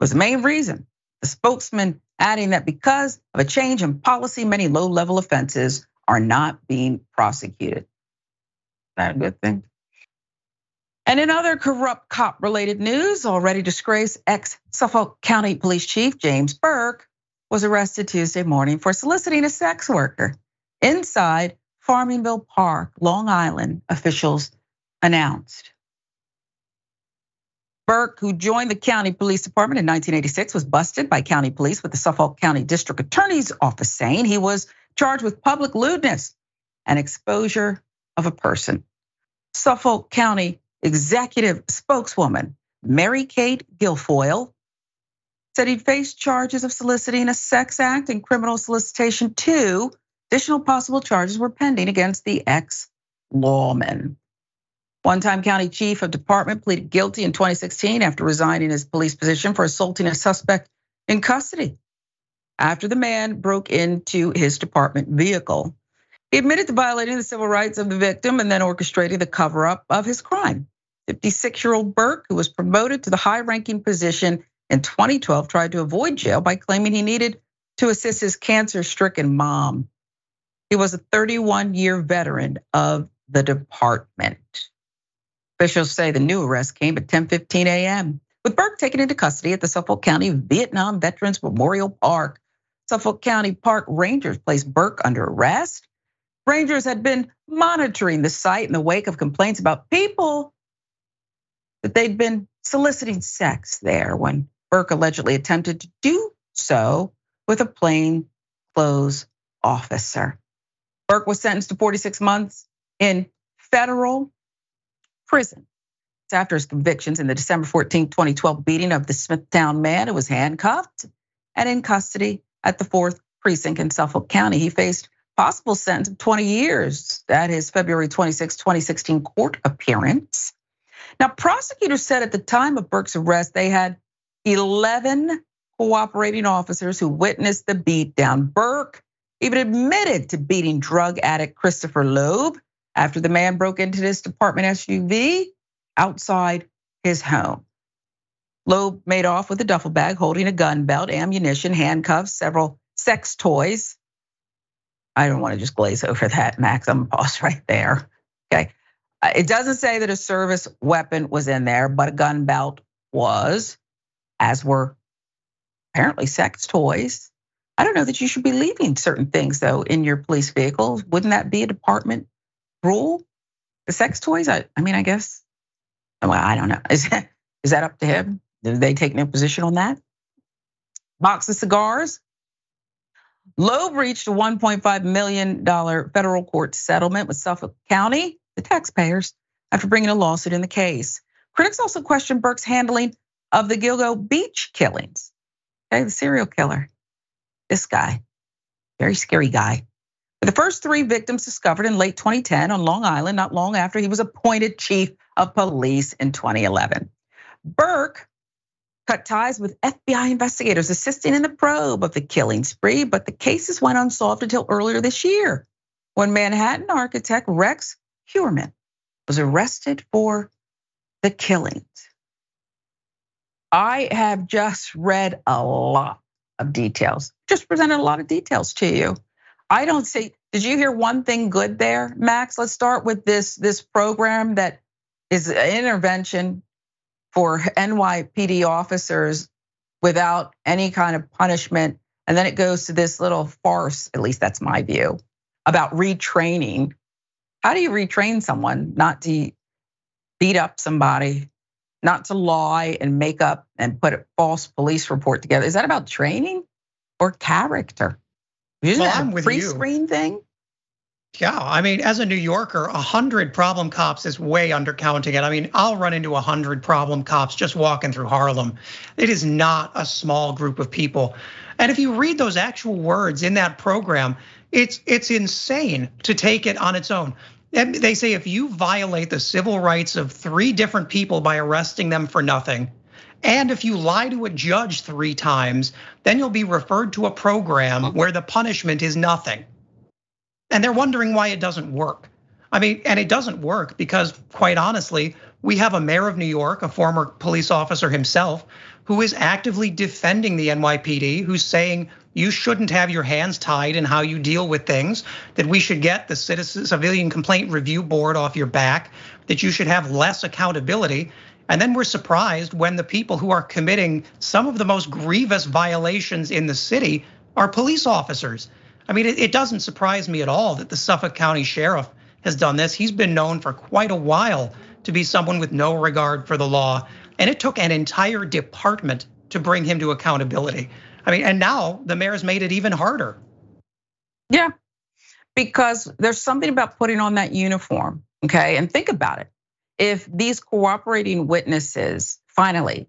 was the main reason. The spokesman adding that because of a change in policy, many low level offenses are not being prosecuted. Is that a good thing? And in other corrupt cop related news, already disgraced ex Suffolk County Police Chief James Burke was arrested Tuesday morning for soliciting a sex worker inside Farmingville Park, Long Island, officials announced. Burke, who joined the county police department in 1986, was busted by county police with the Suffolk County District Attorney's Office saying he was charged with public lewdness and exposure of a person. Suffolk County executive spokeswoman Mary Kate Guilfoyle said he'd face charges of soliciting a sex act and criminal solicitation too. Additional possible charges were pending against the ex lawman. One time county chief of department pleaded guilty in 2016 after resigning his police position for assaulting a suspect in custody after the man broke into his department vehicle. He admitted to violating the civil rights of the victim and then orchestrating the cover up of his crime. 56 year old Burke, who was promoted to the high ranking position in 2012 tried to avoid jail by claiming he needed to assist his cancer stricken mom. He was a 31 year veteran of the department. Officials say the new arrest came at 10:15 a.m. with Burke taken into custody at the Suffolk County Vietnam Veterans Memorial Park. Suffolk County Park Rangers placed Burke under arrest. Rangers had been monitoring the site in the wake of complaints about people that they'd been soliciting sex there when Burke allegedly attempted to do so with a plain clothes officer. Burke was sentenced to 46 months in federal prison after his convictions in the December 14, 2012 beating of the Smithtown man who was handcuffed and in custody at the 4th precinct in Suffolk County. He faced possible sentence of 20 years at his February 26, 2016 court appearance. Now, prosecutors said at the time of Burke's arrest, they had 11 cooperating officers who witnessed the beatdown. Burke even admitted to beating drug addict Christopher Loeb after the man broke into this department SUV outside his home. Loeb made off with a duffel bag holding a gun belt, ammunition, handcuffs, several sex toys. I don't want to just glaze over that, Max. I'm pause [laughs] right there. Okay. Uh, it doesn't say that a service weapon was in there, but a gun belt was, as were apparently sex toys. I don't know that you should be leaving certain things though in your police vehicles. Wouldn't that be a department rule? The sex toys? I, I mean, I guess. Well, I don't know. Is that, is that up to him? Did they take no position on that? Box of cigars. Loeb reached a $1.5 million federal court settlement with Suffolk County, the taxpayers, after bringing a lawsuit in the case. Critics also questioned Burke's handling of the Gilgo Beach killings. Okay, the serial killer. This guy, very scary guy. The first three victims discovered in late 2010 on Long Island, not long after he was appointed chief of police in 2011. Burke cut ties with FBI investigators assisting in the probe of the killing spree, but the cases went unsolved until earlier this year when Manhattan architect Rex Heuermann was arrested for the killings. I have just read a lot of details, just presented a lot of details to you. I don't see, did you hear one thing good there, Max? Let's start with this, this program that is an intervention for NYPD officers without any kind of punishment. And then it goes to this little farce, at least that's my view, about retraining. How do you retrain someone not to beat up somebody, not to lie and make up and put a false police report together? Is that about training or character? Isn't well, that a pre-screen thing? Yeah, I mean, as a New Yorker, a hundred problem cops is way undercounting it. I mean, I'll run into a hundred problem cops just walking through Harlem. It is not a small group of people. And if you read those actual words in that program, it's it's insane to take it on its own. And they say if you violate the civil rights of three different people by arresting them for nothing, and if you lie to a judge three times, then you'll be referred to a program where the punishment is nothing. And they're wondering why it doesn't work. I mean, and it doesn't work because, quite honestly, we have a mayor of New York, a former police officer himself, who is actively defending the NYPD, who's saying you shouldn't have your hands tied in how you deal with things, that we should get the Citizen Civilian Complaint Review Board off your back, that you should have less accountability. And then we're surprised when the people who are committing some of the most grievous violations in the city are police officers. I mean, it, doesn't surprise me at all that the Suffolk County Sheriff has done this. He's been known for quite a while to be someone with no regard for the law. And it took an entire department to bring him to accountability. I mean, and now the mayor's made it even harder. Yeah, because there's something about putting on that uniform, okay? And think about it. If these cooperating witnesses finally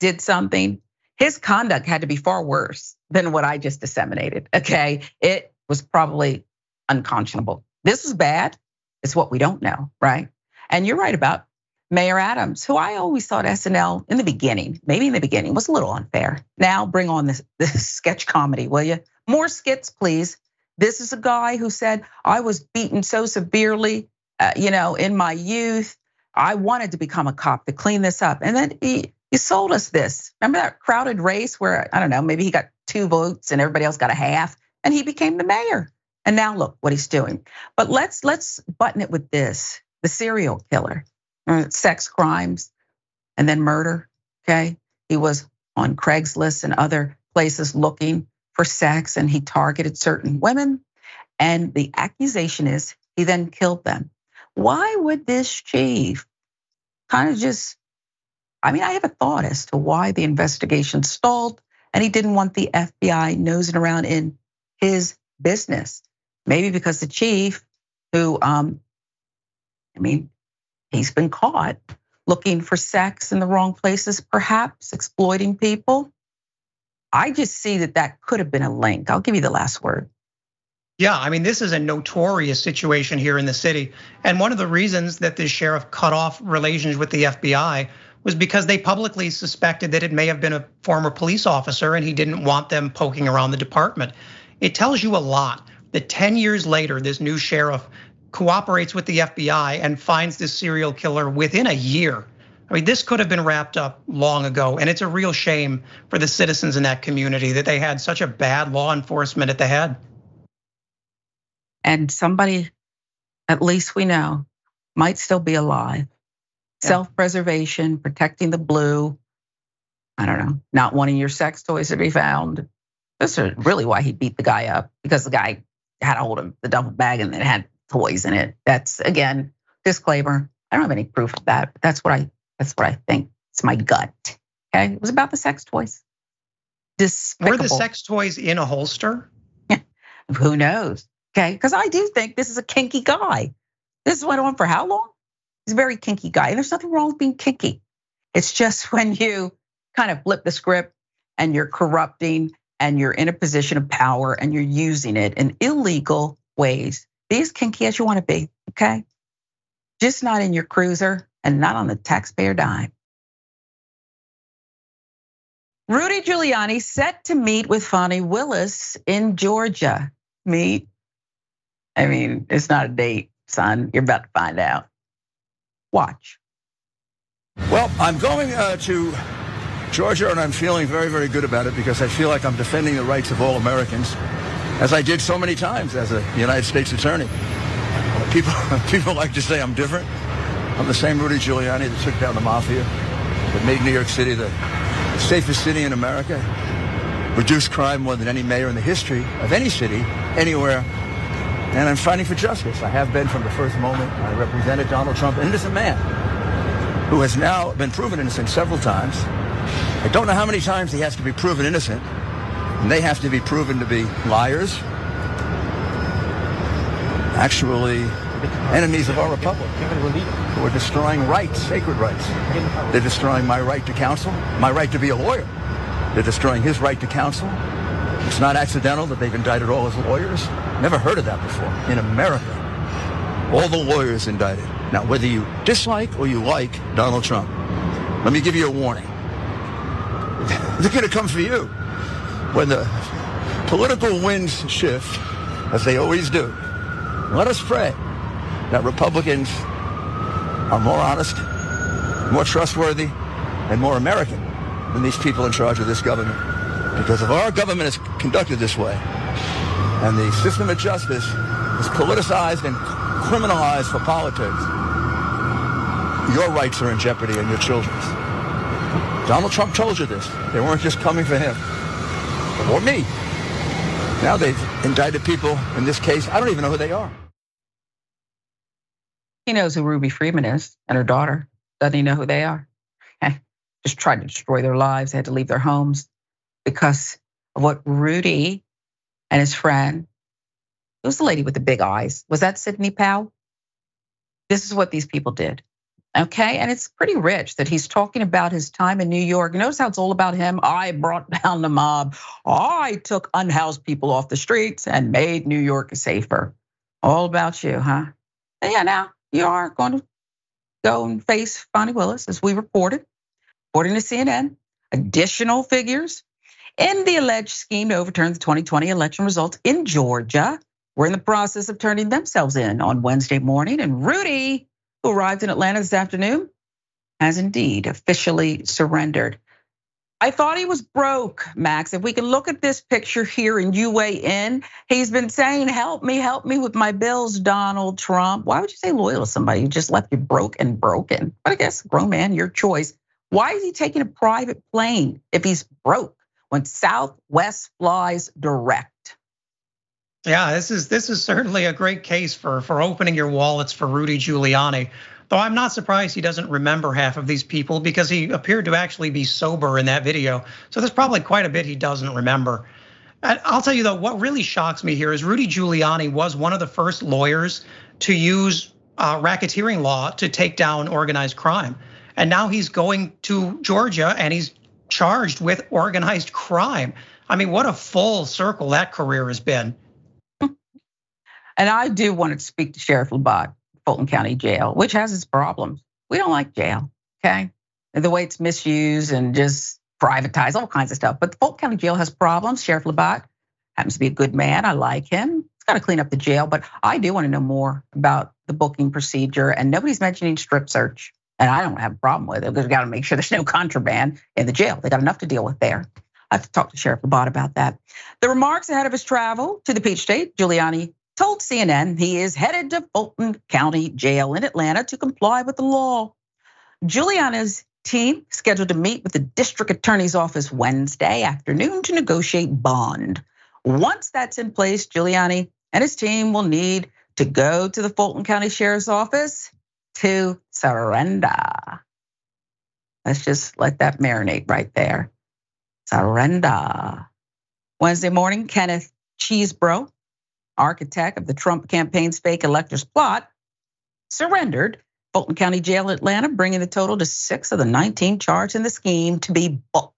did something, his conduct had to be far worse than what I just disseminated. Okay. It was probably unconscionable. This is bad. It's what we don't know, right? And you're right about Mayor Adams, who I always thought SNL in the beginning, maybe in the beginning, was a little unfair. Now bring on this, [laughs] this sketch comedy, will you? More skits, please. This is a guy who said, I was beaten so severely, uh, you know, in my youth. I wanted to become a cop to clean this up. And then he, he sold us this. Remember that crowded race where, I don't know, maybe he got two votes and everybody else got a half and he became the mayor. And now look what he's doing. But let's let's button it with this. The serial killer, uh, sex crimes and then murder, okay? He was on Craigslist and other places looking for sex and he targeted certain women and the accusation is he then killed them. Why would this chief kind of just I mean, I have a thought as to why the investigation stalled and he didn't want the FBI nosing around in his business. Maybe because the chief, who, um, I mean, he's been caught looking for sex in the wrong places, perhaps exploiting people. I just see that that could have been a link. I'll give you the last word. Yeah, I mean, this is a notorious situation here in the city. And one of the reasons that this sheriff cut off relations with the FBI was because they publicly suspected that it may have been a former police officer and he didn't want them poking around the department. It tells you a lot that 10 years later, this new sheriff cooperates with the FBI and finds this serial killer within a year. I mean, this could have been wrapped up long ago, and it's a real shame for the citizens in that community that they had such a bad law enforcement at the head. And somebody, at least we know, might still be alive. Yeah. Self preservation, protecting the blue. I don't know, not wanting your sex toys to be found. This is really why he beat the guy up because the guy had a hold of the duffel bag and then had toys in it. That's again, disclaimer. I don't have any proof of that, but that's what I that's what I think. It's my gut. Okay. It was about the sex toys. Despicable. Were the sex toys in a holster? Who knows? Okay. Because I do think this is a kinky guy. This went on for how long? He's a very kinky guy. And there's nothing wrong with being kinky. It's just [laughs] when you kind of flip the script and you're corrupting and you're in a position of power and you're using it in illegal ways be as kinky as you want to be, okay? Just not in your cruiser and not on the taxpayer dime. Rudy Giuliani set to meet with Fani Willis in Georgia. Meet? I mean, it's not a date, son. You're about to find out. Watch. Well, I'm going uh, to Georgia, and I'm feeling very, very good about it because I feel like I'm defending the rights of all Americans as I did so many times as a United States attorney. People, [laughs] people like to say I'm different. I'm the same Rudy Giuliani that took down the mafia, that made New York City the safest city in America, reduced crime more than any mayor in the history of any city, anywhere. And I'm fighting for justice. I have been from the first moment. I represented Donald Trump, an innocent man who has now been proven innocent several times. I don't know how many times he has to be proven innocent and they have to be proven to be liars, actually enemies of our republic who are destroying rights, sacred rights. They're destroying my right to counsel, my right to be a lawyer. They're destroying his right to counsel. It's not accidental that they've indicted all his lawyers. Never heard of that before. In America, all the lawyers indicted. Now, whether you dislike or you like Donald Trump, let me give you a warning. [laughs] They're going to come for you when the political winds shift, as they always do, let us pray that Republicans are more honest, more trustworthy, and more American than these people in charge of this government. Because if our government is conducted this way, and the system of justice is politicized and criminalized for politics, your rights are in jeopardy and your children's. Donald Trump told you this. They weren't just coming for him or me. Now they've indicted people in this case. I don't even know who they are. He knows who Ruby Freeman is and her daughter. Doesn't he know who they are? [laughs] Just tried to destroy their lives. They had to leave their homes because of what Rudy and his friend, it was the lady with the big eyes. Was that Sidney Powell? This is what these people did. Okay, and it's pretty rich that he's talking about his time in New York. Notice how it's all about him. I brought down the mob. I took unhoused people off the streets and made New York safer. All about you, huh? And yeah, now you are going to go and face Fani Willis, as we reported, according to CNN. Additional figures in the alleged scheme to overturn the 2020 election results in Georgia were in the process of turning themselves in on Wednesday morning, and Rudy arrived in Atlanta this afternoon, has indeed officially surrendered. I thought he was broke, Max. If we can look at this picture here in, he's been saying, Help me, help me with my bills, Donald Trump. Why would you say loyal to somebody who just left you broke and broken? But I guess, grown man, your choice. Why is he taking a private plane if he's broke when Southwest flies direct? Yeah, this is this is certainly a great case for for opening your wallets for Rudy Giuliani. Though I'm not surprised he doesn't remember half of these people because he appeared to actually be sober in that video. So there's probably quite a bit he doesn't remember. I'll tell you though, what really shocks me here is Rudy Giuliani was one of the first lawyers to use uh, racketeering law to take down organized crime. And now he's going to Georgia and he's charged with organized crime. I mean, what a full circle that career has been. And I do want to speak to Sheriff Labat, Fulton County Jail, which has its problems. We don't like jail, okay? The way it's misused and just privatized, all kinds of stuff. But the Fulton County Jail has problems. Sheriff Labat happens to be a good man. I like him. He's got to clean up the jail, but I do want to know more about the booking procedure. And nobody's mentioning strip search. And I don't have a problem with it because we got to make sure [laughs] there's no contraband in the jail. They got enough to deal with there. I have to talk to Sheriff Labat about that. The remarks ahead of his travel to the Peach State, Giuliani told CNN he is headed to Fulton County Jail in Atlanta to comply with the law. Giuliani's team scheduled to meet with the district attorney's office Wednesday afternoon to negotiate bond. Once that's in place, Giuliani and his team will need to go to the Fulton County Sheriff's Office to surrender. Let's just let that marinate right there. Surrender. Wednesday morning, Kenneth Chesebro, architect of the Trump campaign's fake electors plot, surrendered Fulton County Jail, in Atlanta, bringing the total to six of the 19 charged in the scheme to be booked.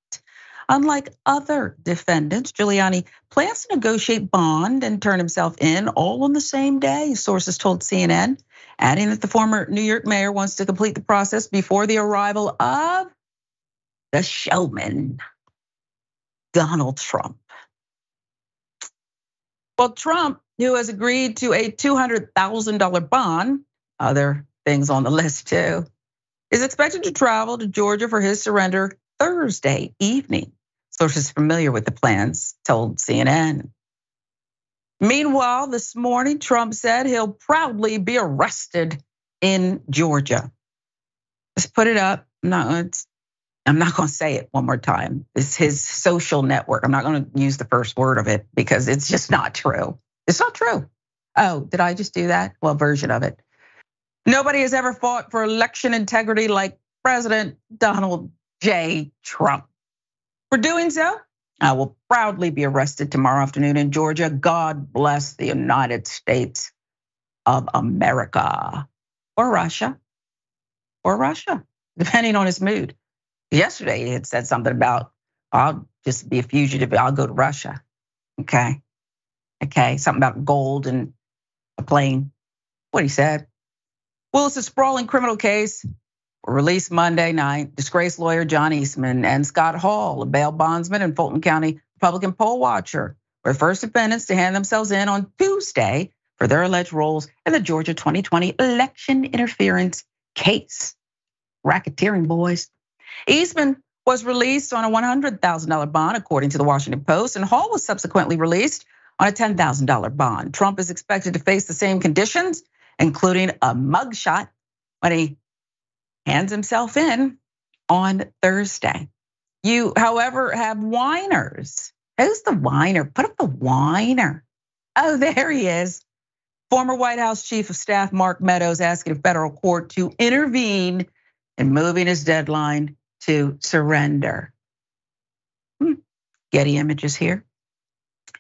Unlike other defendants, Giuliani plans to negotiate bond and turn himself in all on the same day, sources told CNN, adding that the former New York mayor wants to complete the process before the arrival of the showman, Donald Trump. Well, Trump, who has agreed to a $200,000 bond, other things on the list too, is expected to travel to Georgia for his surrender Thursday evening. Sources familiar with the plans told CNN. Meanwhile, this morning, Trump said he'll proudly be arrested in Georgia. Let's put it up. No, I'm not going to say it one more time. It's his social network. I'm not going to use the first word of it because it's just not true. It's not true. Oh, did I just do that? Well, version of it. Nobody has ever fought for election integrity like President Donald J. Trump. For doing so, I will proudly be arrested tomorrow afternoon in Georgia. God bless the United States of America or Russia or Russia, depending on his mood. Yesterday, he had said something about, I'll just be a fugitive, I'll go to Russia. Okay. Okay. Something about gold and a plane. What he said. Well, it's a sprawling criminal case released Monday night. Disgraced lawyer John Eastman and Scott Hall, a bail bondsman and Fulton County Republican poll watcher, were the first defendants to hand themselves in on Tuesday for their alleged roles in the Georgia 2020 election interference case. Racketeering boys. Eastman was released on a $100,000 bond, according to the Washington Post, and Hall was subsequently released on a $10,000 bond. Trump is expected to face the same conditions, including a mugshot when he hands himself in on Thursday. You, however, have whiners. Who's the whiner? Put up the whiner. Oh, there he is. Former White House Chief of Staff Mark Meadows asking a federal court to intervene in moving his deadline to surrender. Hmm. Getty images here.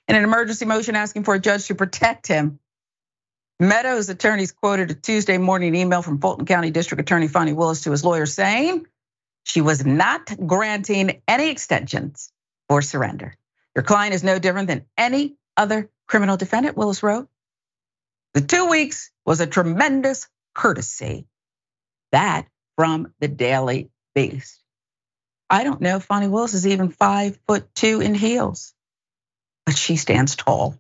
In an emergency motion asking for a judge to protect him Meadows' attorneys quoted a Tuesday morning email from Fulton County District Attorney Fani Willis to his lawyer saying she was not granting any extensions for surrender. Your client is no different than any other criminal defendant, Willis wrote. The two weeks was a tremendous courtesy. That from the Daily Beast. I don't know if Fani Willis is even five foot two in heels, but she stands tall.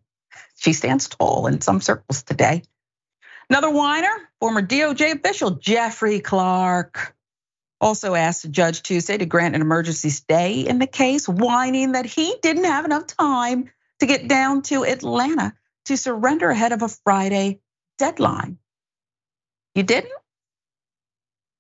She stands tall in some circles today. Another whiner, former DOJ official Jeffrey Clark, also asked a judge Tuesday to grant an emergency stay in the case, whining that he didn't have enough time to get down to Atlanta to surrender ahead of a Friday deadline. You didn't?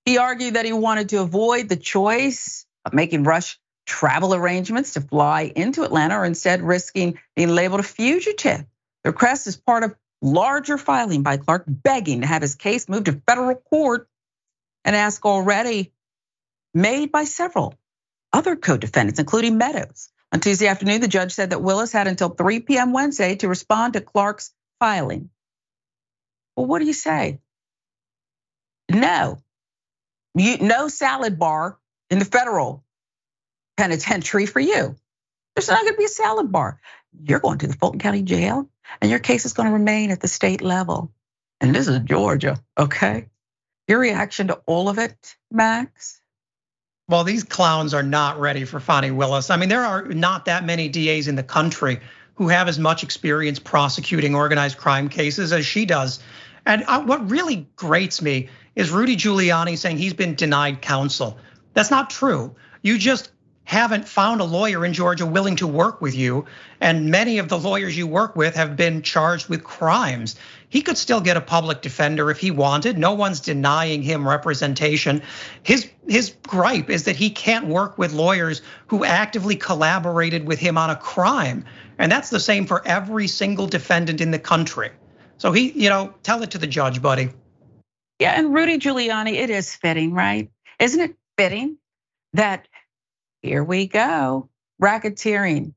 He argued that he wanted to avoid the choice of making rush travel arrangements to fly into Atlanta or instead risking being labeled a fugitive. The request is part of larger filing by Clark begging to have his case moved to federal court, an ask already made by several other co-defendants, including Meadows. On Tuesday afternoon, the judge said that Willis had until 3 p.m. Wednesday to respond to Clark's filing. Well, what do you say? No. You, no salad bar in the federal penitentiary for you. There's not gonna be a salad bar. You're going to the Fulton County Jail, and your case is gonna remain at the state level. And this is Georgia, okay? Your reaction to all of it, Max? Well, these clowns are not ready for Fani Willis. I mean, there are not that many DAs in the country who have as much experience prosecuting organized crime cases as she does. And uh, what really grates me is Rudy Giuliani saying he's been denied counsel. That's not true. You just haven't found a lawyer in Georgia willing to work with you. And many of the lawyers you work with have been charged with crimes. He could still get a public defender if he wanted. No one's denying him representation. His his gripe is that he can't work with lawyers who actively collaborated with him on a crime. And that's the same for every single defendant in the country. So he, you know, tell it to the judge, buddy. Yeah, and Rudy Giuliani, it is fitting, right? Isn't it fitting that here we go. Racketeering.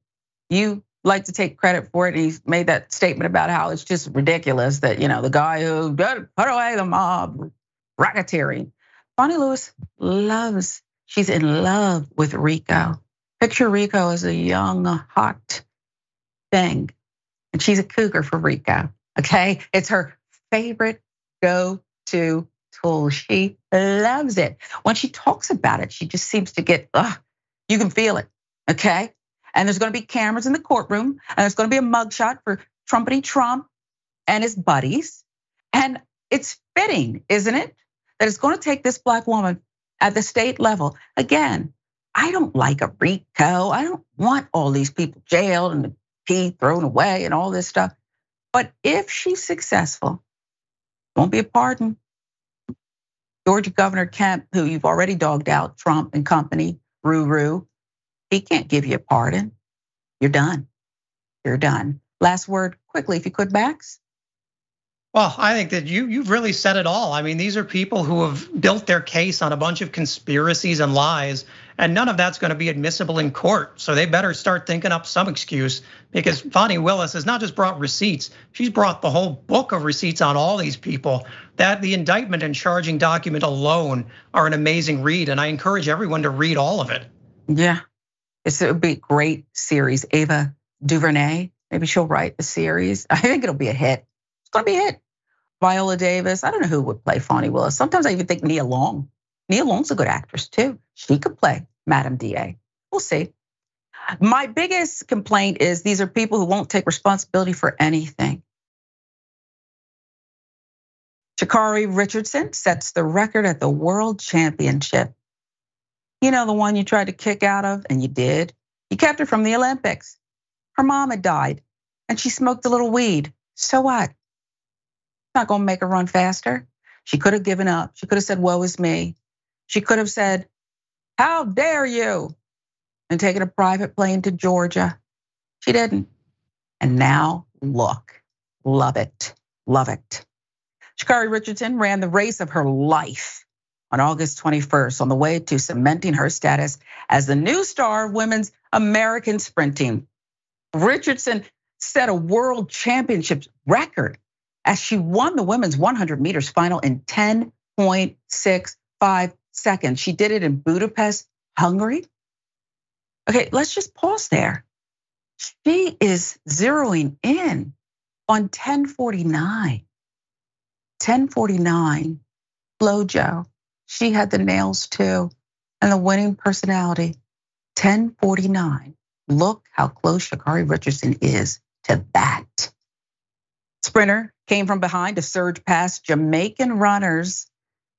You like to take credit for it. He's made that statement about how it's just ridiculous that, you know, the guy who put away the mob, racketeering. Fani Willis loves, she's in love with RICO. Picture RICO as a young, hot thing. And she's a cougar for RICO. Okay. It's her favorite go to tool. She loves it. When she talks about it, she just seems to get, ugh, you can feel it, okay? And there's gonna be cameras in the courtroom, and there's gonna be a mugshot for Trumpity Trump and his buddies. And it's fitting, isn't it? That it's gonna take this black woman at the state level. Again, I don't like a RICO. I don't want all these people jailed and the key thrown away and all this stuff. But if she's successful, won't be a pardon. Georgia Governor Kemp, who you've already dogged out, Trump and company, Ruru. He can't give you a pardon. You're done. You're done. Last word quickly, if you could, Max. Well, I think that you you've really said it all. I mean, these are people who have built their case on a bunch of conspiracies and lies, and none of that's going to be admissible in court. So they better start thinking up some excuse because Fani Willis has not just brought receipts; she's brought the whole book of receipts on all these people. That the indictment and charging document alone are an amazing read, and I encourage everyone to read all of it. Yeah, it would be a great series. Ava DuVernay, maybe she'll write the series. [laughs] I think it'll be a hit. It's gonna be a hit. Viola Davis. I don't know who would play Fani Willis. Sometimes I even think Nia Long. Nia Long's a good actress too. She could play Madam DA. We'll see. My biggest complaint is these are people who won't take responsibility for anything. Sha'Carri Richardson sets the record at the World Championship. You know, the one you tried to kick out of, and you did. You kept her from the Olympics. Her mom had died, and she smoked a little weed. So what? not gonna make her run faster. She could have given up. She could have said, Woe is me. She could have said, How dare you? And taken a private plane to Georgia. She didn't. And now look, love it, love it. Sha'Carri Richardson ran the race of her life on August 21st on the way to cementing her status as the new star of women's American sprinting. Richardson set a world championship record as she won the women's 100 meters final in 10.65 seconds. She did it in Budapest, Hungary. Okay, let's just pause there. She is zeroing in on 1049. 1049, Flojo. She had the nails too, and the winning personality. 1049. Look how close Sha'Carri Richardson is to that. Sprinter came from behind to surge past Jamaican runners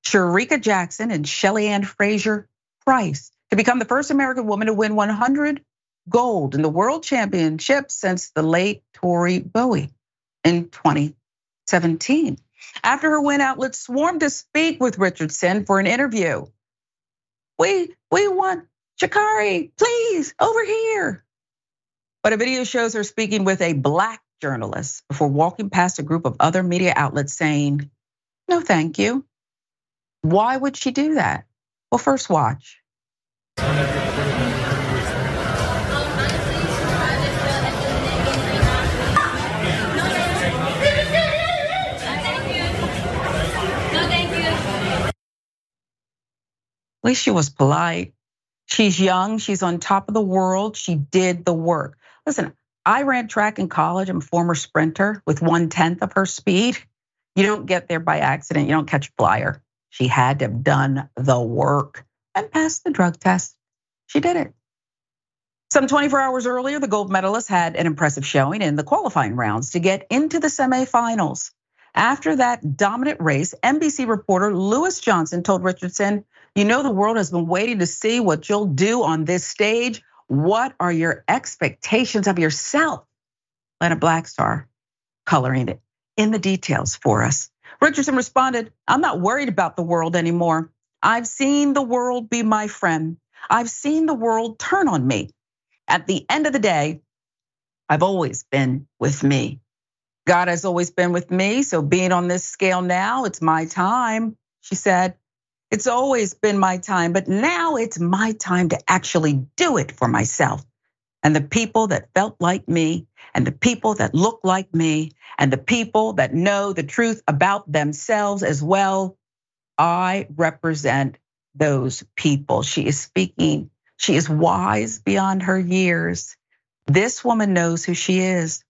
Shericka Jackson and Shelly Ann Fraser Pryce to become the first American woman to win 100 gold in the world championship since the late Tori Bowie in 2017. After her win, outlets swarmed to speak with Richardson for an interview. We we want Sha'Carri, please, over here. But a video shows her speaking with a black journalist before walking past a group of other media outlets saying, no, thank you. Why would she do that? Well, first watch. At least she was polite. She's young, she's on top of the world, she did the work. Listen, I ran track in college. I'm a former sprinter with one tenth of her speed. You don't get there by accident, you don't catch a flyer. She had to have done the work and passed the drug test. She did it. Some 24 hours earlier, the gold medalist had an impressive showing in the qualifying rounds to get into the semifinals. After that dominant race, NBC reporter Lewis Johnson told Richardson, You know, the world has been waiting to see what you'll do on this stage. What are your expectations of yourself? Lana Blackstar coloring it in the details for us. Richardson responded, I'm not worried about the world anymore. I've seen the world be my friend. I've seen the world turn on me. At the end of the day, I've always been with me. God has always been with me. So being on this scale now, it's my time, she said. It's always been my time, but now it's my time to actually do it for myself. And the people that felt like me, and the people that look like me, and the people that know the truth about themselves as well, I represent those people. She is speaking she is wise beyond her years. This woman knows who she is.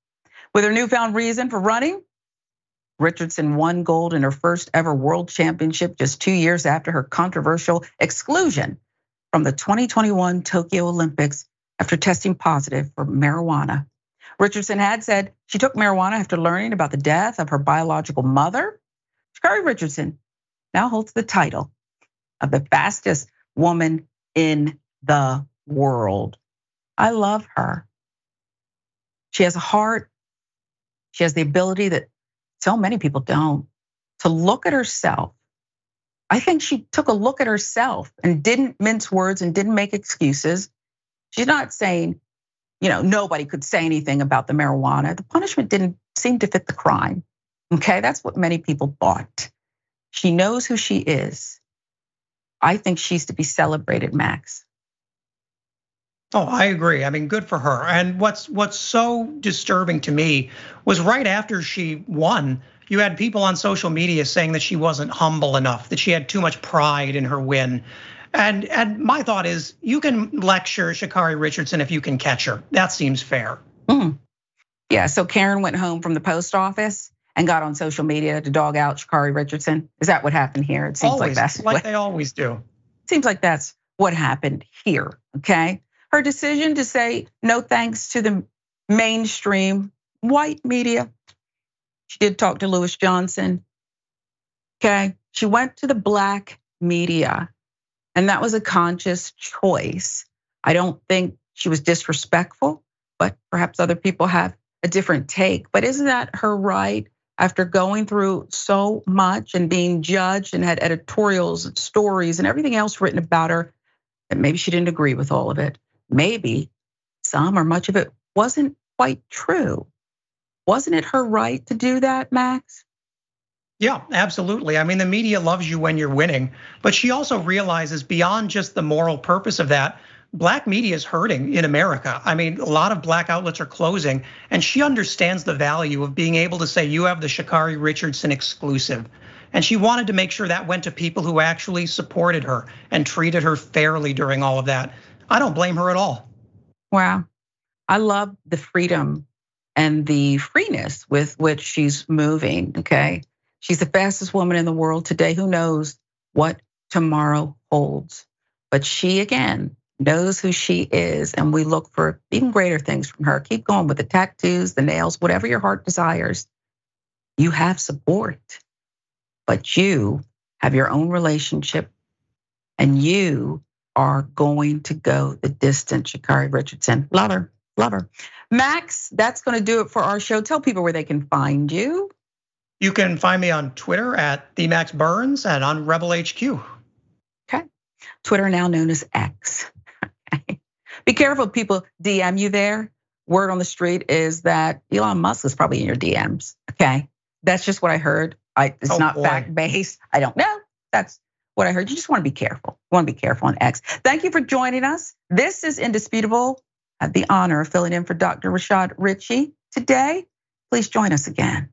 With her newfound reason for running, Richardson won gold in her first ever world championship just two years after her controversial exclusion from the 2021 Tokyo Olympics after testing positive for marijuana. Richardson had said she took marijuana after learning about the death of her biological mother. Sha'Carri Richardson now holds the title of the fastest woman in the world. I love her. She has a heart. She has the ability that so many people don't to look at herself. I think she took a look at herself and didn't mince words and didn't make excuses. She's not saying, you know, nobody could say anything about the marijuana. The punishment didn't seem to fit the crime. Okay, that's what many people thought. She knows who she is. I think she's to be celebrated, Max. Oh, I agree. I mean, good for her. And what's what's so disturbing to me was right after she won, you had people on social media saying that she wasn't humble enough, that she had too much pride in her win. And and my thought is, you can lecture Sha'Carri Richardson if you can catch her. That seems fair. Mm. Yeah. So Karen went home from the post office and got on social media to dog out Sha'Carri Richardson. Is that what happened here? It seems always, like that's like they always do. Seems like that's what happened here. Okay. Her decision to say no thanks to the mainstream white media. She did talk to Lewis Johnson. Okay. She went to the black media, and that was a conscious choice. I don't think she was disrespectful, but perhaps other people have a different take. But isn't that her right after going through so much and being judged and had editorials and stories and everything else written about her that maybe she didn't agree with all of it? maybe some or much of it wasn't quite true. Wasn't it her right to do that, Max? Yeah, absolutely. I mean, the media loves you when you're winning, but she also realizes beyond just the moral purpose of that, black media is hurting in America. I mean, a lot of black outlets are closing, and she understands the value of being able to say, you have the Sha'Carri Richardson exclusive. And she wanted to make sure that went to people who actually supported her and treated her fairly during all of that. I don't blame her at all. Wow. I love the freedom and the freeness with which she's moving. Okay. She's the fastest woman in the world today. Who knows what tomorrow holds? But she, again, knows who she is. And we look for even greater things from her. Keep going with the tattoos, the nails, whatever your heart desires. You have support, but you have your own relationship and you are going to go the distance, Sha'Carri Richardson. Love her, love her. Max, that's going to do it for our show. Tell people where they can find you. You can find me on Twitter at the Max Burns and on Rebel HQ. Okay. Twitter now known as X. Okay. [laughs] Be careful, people DM you there. Word on the street is that Elon Musk is probably in your DMs. Okay. That's just what I heard. I, it's oh, not fact based. I don't know. That's what I heard. You just want to be careful. You want to be careful on X. Thank you for joining us. This is Indisputable. I have the honor of filling in for Dr. Rashad Richey today. Please join us again.